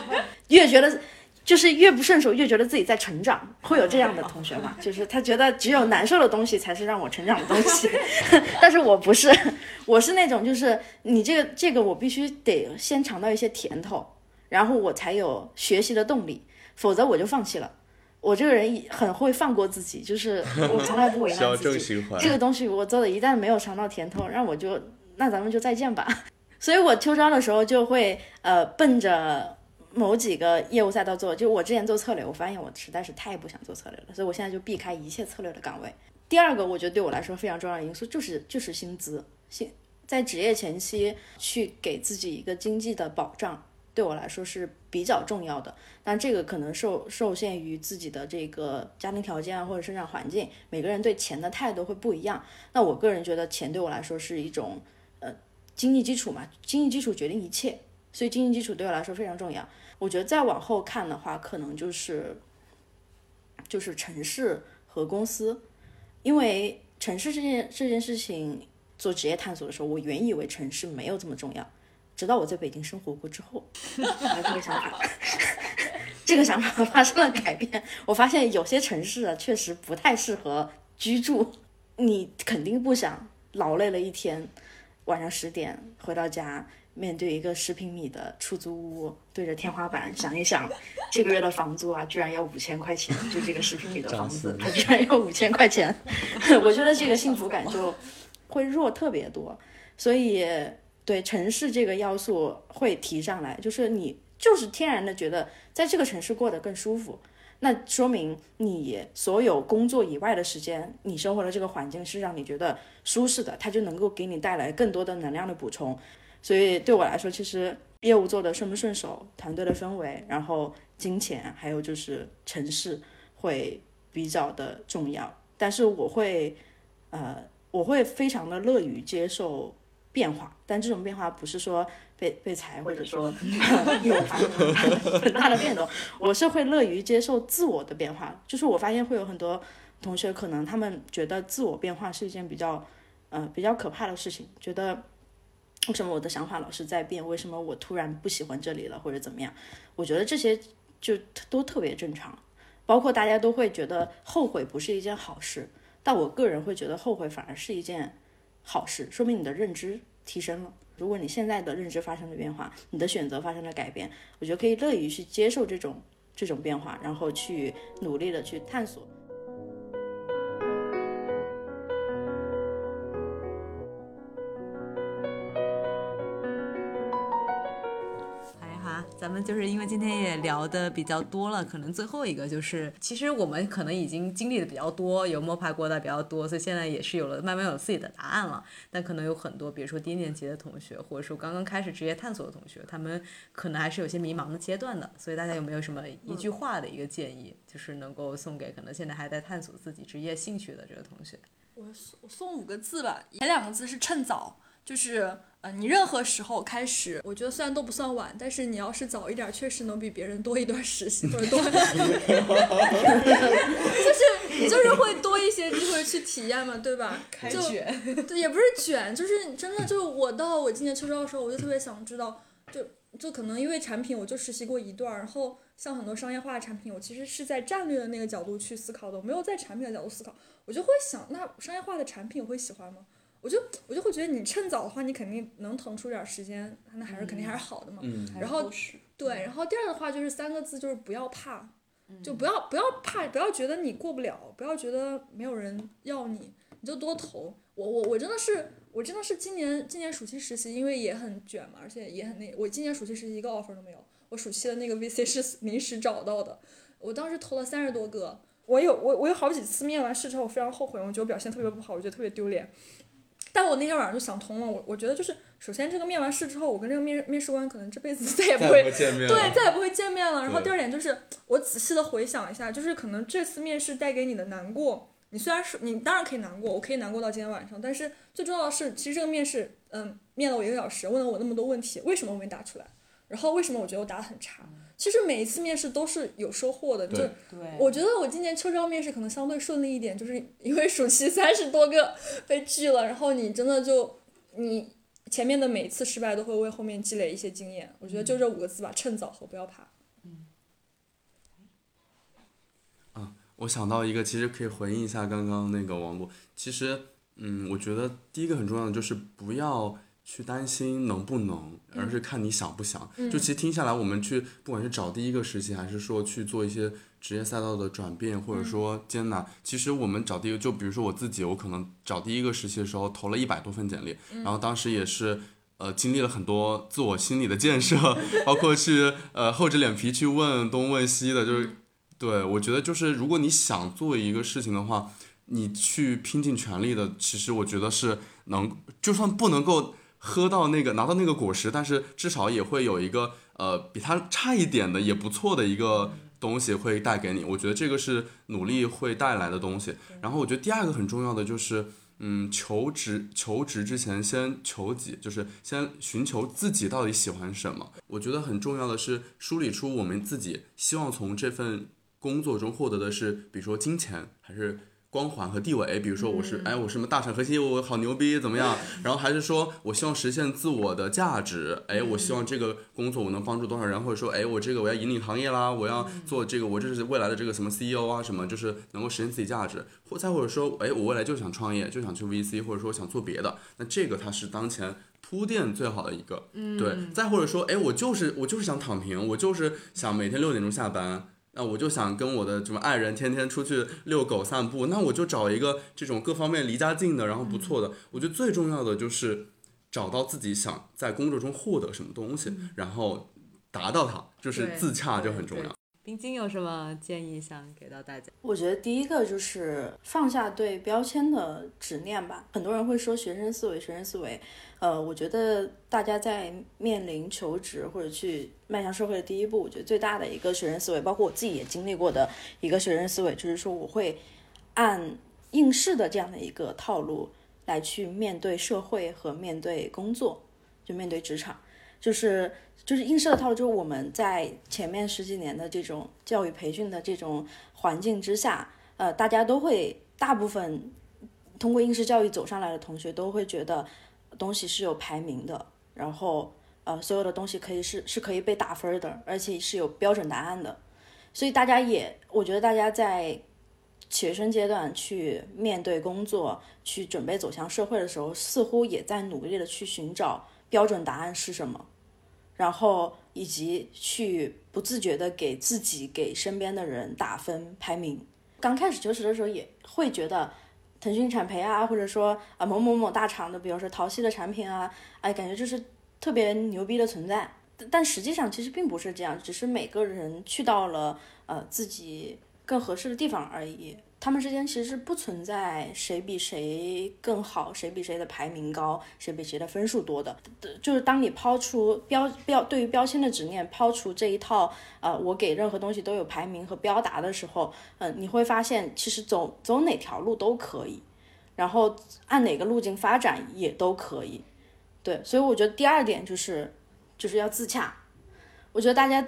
Speaker 2: [laughs]
Speaker 5: 越觉得 [laughs] 就是越不顺手越觉得自己在成长，会有这样的同学吗？就是他觉得只有难受的东西才是让我成长的东西，[laughs] 但是我不是，我是那种就是你这个这个我必须得先尝到一些甜头，然后我才有学习的动力，否则我就放弃了。我这个人很会放过自己，就是我从来不为难 [laughs] 自己。这个东西我做的一旦没有尝到甜头，那我就那咱们就再见吧。[laughs] 所以我秋招的时候就会呃奔着某几个业务赛道做。就我之前做策略，我发现我实在是太不想做策略了，所以我现在就避开一切策略的岗位。第二个，我觉得对我来说非常重要的因素就是就是薪资，薪在职业前期去给自己一个经济的保障，对我来说是比较重要的。但这个可能受受限于自己的这个家庭条件啊或者生长环境，每个人对钱的态度会不一样。那我个人觉得钱对我来说是一种呃经济基础嘛，经济基础决定一切，所以经济基础对我来说非常重要。我觉得再往后看的话，可能就是就是城市和公司，因为城市这件这件事情做职业探索的时候，我原以为城市没有这么重要，直到我在北京生活过之后，[laughs] 我这个想法。[laughs] 这个想法发生了改变，我发现有些城市啊，确实不太适合居住。你肯定不想劳累了一天，晚上十点回到家，面对一个十平米的出租屋，对着天花板想一想，[laughs] 这个月的房租啊，居然要五千块钱，就这个十平米的 [laughs] 房子，它居然要五千块钱，[laughs] 我觉得这个幸福感就会弱特别多。所以，对城市这个要素会提上来，就是你就是天然的觉得在这个城市过得更舒服。那说明你所有工作以外的时间，你生活的这个环境是让你觉得舒适的，它就能够给你带来更多的能量的补充。所以对我来说，其实业务做的顺不顺手，团队的氛围，然后金钱，还有就是城市会比较的重要。但是我会，呃，我会非常的乐于接受变化，但这种变化不是说。被被裁，或者说 [laughs] 有 [laughs] 很大的变动，我是会乐于接受自我的变化。就是我发现会有很多同学，可能他们觉得自我变化是一件比较，呃，比较可怕的事情。觉得为什么我的想法老是在变？为什么我突然不喜欢这里了，或者怎么样？我觉得这些就都特别正常。包括大家都会觉得后悔不是一件好事，但我个人会觉得后悔反而是一件好事，说明你的认知提升了。如果你现在的认知发生了变化，你的选择发生了改变，我觉得可以乐于去接受这种这种变化，然后去努力的去探索。
Speaker 2: 咱们就是因为今天也聊的比较多了，可能最后一个就是，其实我们可能已经经历的比较多，有摸爬过的比较多，所以现在也是有了慢慢有自己的答案了。但可能有很多，比如说低年级的同学，或者说刚刚开始职业探索的同学，他们可能还是有些迷茫的阶段的。所以大家有没有什么一句话的一个建议，就是能够送给可能现在还在探索自己职业兴趣的这个同学？
Speaker 4: 我送我送五个字吧，前两个字是趁早。就是，呃，你任何时候开始，我觉得虽然都不算晚，但是你要是早一点，确实能比别人多一段实习或者多，就是就是会多一些机会去体验嘛，对吧？
Speaker 2: 就
Speaker 4: 对，也不是卷，就是真的，就是我到我今年秋招的时候，我就特别想知道，就就可能因为产品我就实习过一段，然后像很多商业化的产品，我其实是在战略的那个角度去思考的，我没有在产品的角度思考，我就会想，那商业化的产品我会喜欢吗？我就我就会觉得你趁早的话，你肯定能腾出点时间，那还是肯定还是好的嘛。然后对，然后第二的话就是三个字，就是不要怕，就不要不要怕，不要觉得你过不了，不要觉得没有人要你，你就多投。我我我真的是我真的是今年今年暑期实习，因为也很卷嘛，而且也很那，我今年暑期实习一个 offer 都没有，我暑期的那个 VC [laughs] 是临时找到的，我当时投了三十多个，我有我我有好几次面完试之后，我非常后悔，我觉得我表现特别不好，我觉得特别丢脸。但我那天晚上就想通了，我我觉得就是，首先这个面完试之后，我跟这个面面试官可能这辈子 [laughs] 再也不会对再也不会见面了。然后第二点就是，我仔细的回想一下，就是可能这次面试带给你的难过，你虽然是你当然可以难过，我可以难过到今天晚上，但是最重要的是，其实这个面试，嗯，面了我一个小时，问了我那么多问题，为什么我没答出来？然后为什么我觉得我答的很差？其实每一次面试都是有收获的，就我觉得我今年秋招面试可能相对顺利一点，就是因为暑期三十多个被拒了，然后你真的就你前面的每一次失败都会为后面积累一些经验。我觉得就这五个字吧，趁早和不要怕。
Speaker 3: 嗯。啊，我想到一个，其实可以回应一下刚刚那个王璐。其实，嗯，我觉得第一个很重要的就是不要。去担心能不能，而是看你想不想。就其实听下来，我们去不管是找第一个实习，还是说去做一些职业赛道的转变，或者说艰难，其实我们找第一个，就比如说我自己，我可能找第一个实习的时候投了一百多份简历，然后当时也是呃经历了很多自我心理的建设，[laughs] 包括去呃厚着脸皮去问东问西的，就是对我觉得就是如果你想做一个事情的话，你去拼尽全力的，其实我觉得是能，就算不能够。喝到那个拿到那个果实，但是至少也会有一个呃比它差一点的也不错的一个东西会带给你。我觉得这个是努力会带来的东西。然后我觉得第二个很重要的就是，嗯，求职求职之前先求己，就是先寻求自己到底喜欢什么。我觉得很重要的是梳理出我们自己希望从这份工作中获得的是，比如说金钱还是。光环和地位，比如说我是哎我什么大厂核心业务好牛逼怎么样？然后还是说我希望实现自我的价值，哎我希望这个工作我能帮助多少人，或者说哎我这个我要引领行业啦，我要做这个我这是未来的这个什么 CEO 啊什么，就是能够实现自己价值，或再或者说哎我未来就想创业，就想去 VC，或者说想做别的，那这个它是当前。铺垫最好的一个，对，再或者说，哎，我就是我就是想躺平，我就是想每天六点钟下班，那我就想跟我的什么爱人天天出去遛狗散步，那我就找一个这种各方面离家近的，然后不错的。我觉得最重要的就是找到自己想在工作中获得什么东西，然后达到它，就是自洽就很重要。
Speaker 2: 冰晶有什么建议想给到大家？
Speaker 5: 我觉得第一个就是放下对标签的执念吧。很多人会说学生思维，学生思维。呃，我觉得大家在面临求职或者去迈向社会的第一步，我觉得最大的一个学生思维，包括我自己也经历过的一个学生思维，就是说我会按应试的这样的一个套路来去面对社会和面对工作，就面对职场，就是。就是映射的套路，就是我们在前面十几年的这种教育培训的这种环境之下，呃，大家都会大部分通过应试教育走上来的同学都会觉得东西是有排名的，然后呃，所有的东西可以是是可以被打分的，而且是有标准答案的，所以大家也，我觉得大家在学生阶段去面对工作，去准备走向社会的时候，似乎也在努力的去寻找标准答案是什么。然后以及去不自觉的给自己、给身边的人打分排名。刚开始求职的时候也会觉得，腾讯产培啊，或者说啊某某某大厂的，比如说淘系的产品啊，哎，感觉就是特别牛逼的存在。但实际上其实并不是这样，只是每个人去到了呃自己更合适的地方而已。他们之间其实不存在谁比谁更好，谁比谁的排名高，谁比谁的分数多的。就是当你抛出标标对于标签的执念，抛除这一套呃，我给任何东西都有排名和标答的时候，嗯，你会发现其实走走哪条路都可以，然后按哪个路径发展也都可以。对，所以我觉得第二点就是就是要自洽。我觉得大家，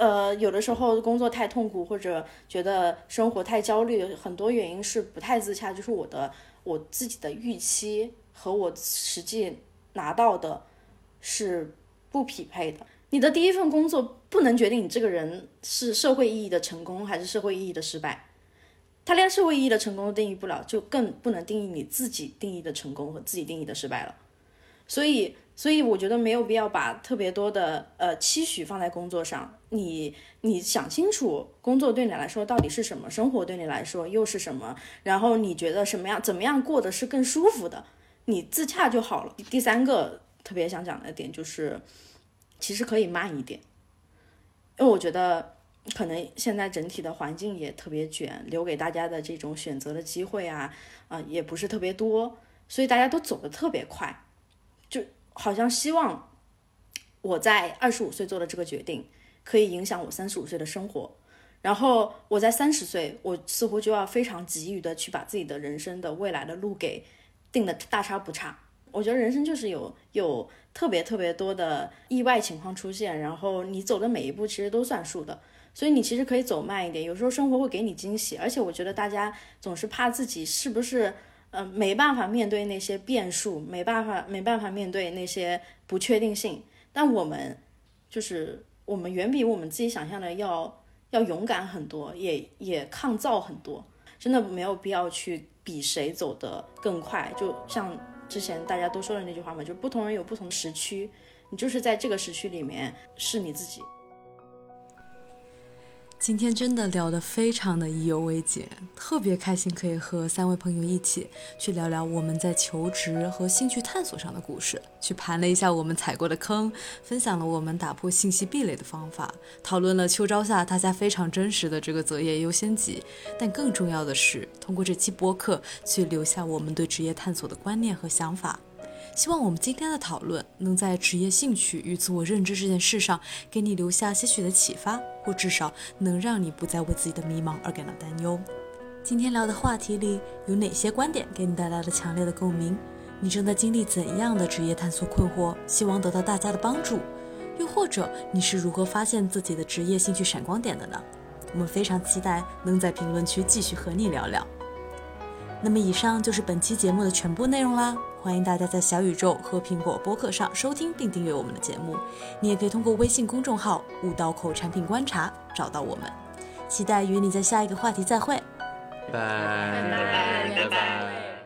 Speaker 5: 呃，有的时候工作太痛苦，或者觉得生活太焦虑，很多原因是不太自洽，就是我的我自己的预期和我实际拿到的是不匹配的。你的第一份工作不能决定你这个人是社会意义的成功还是社会意义的失败，他连社会意义的成功都定义不了，就更不能定义你自己定义的成功和自己定义的失败了。所以。所以我觉得没有必要把特别多的呃期许放在工作上。你你想清楚工作对你来说到底是什么，生活对你来说又是什么，然后你觉得什么样怎么样过的是更舒服的，你自洽就好了。第三个特别想讲的点就是，其实可以慢一点，因为我觉得可能现在整体的环境也特别卷，留给大家的这种选择的机会啊啊也不是特别多，所以大家都走得特别快，好像希望我在二十五岁做的这个决定可以影响我三十五岁的生活，然后我在三十岁，我似乎就要非常急于的去把自己的人生的未来的路给定的大差不差。我觉得人生就是有有特别特别多的意外情况出现，然后你走的每一步其实都算数的，所以你其实可以走慢一点，有时候生活会给你惊喜。而且我觉得大家总是怕自己是不是。呃，没办法面对那些变数，没办法，没办法面对那些不确定性。但我们就是我们远比我们自己想象的要要勇敢很多，也也抗造很多。真的没有必要去比谁走得更快。就像之前大家都说的那句话嘛，就不同人有不同时区，你就是在这个时区里面是你自己。
Speaker 2: 今天真的聊得非常的意犹未尽，特别开心可以和三位朋友一起去聊聊我们在求职和兴趣探索上的故事，去盘了一下我们踩过的坑，分享了我们打破信息壁垒的方法，讨论了秋招下大家非常真实的这个择业优先级，但更重要的是通过这期播客去留下我们对职业探索的观念和想法。希望我们今天的讨论能在职业兴趣与自我认知这件事上给你留下些许的启发，或至少能让你不再为自己的迷茫而感到担忧。今天聊的话题里有哪些观点给你带来了强烈的共鸣？你正在经历怎样的职业探索困惑？希望得到大家的帮助。又或者你是如何发现自己的职业兴趣闪光点的呢？我们非常期待能在评论区继续和你聊聊。那么以上就是本期节目的全部内容啦。欢迎大家在小宇宙和苹果播客上收听并订阅我们的节目。你也可以通过微信公众号“五道口产品观察”找到我们。期待与你在下一个话题再会。
Speaker 3: 拜拜拜拜。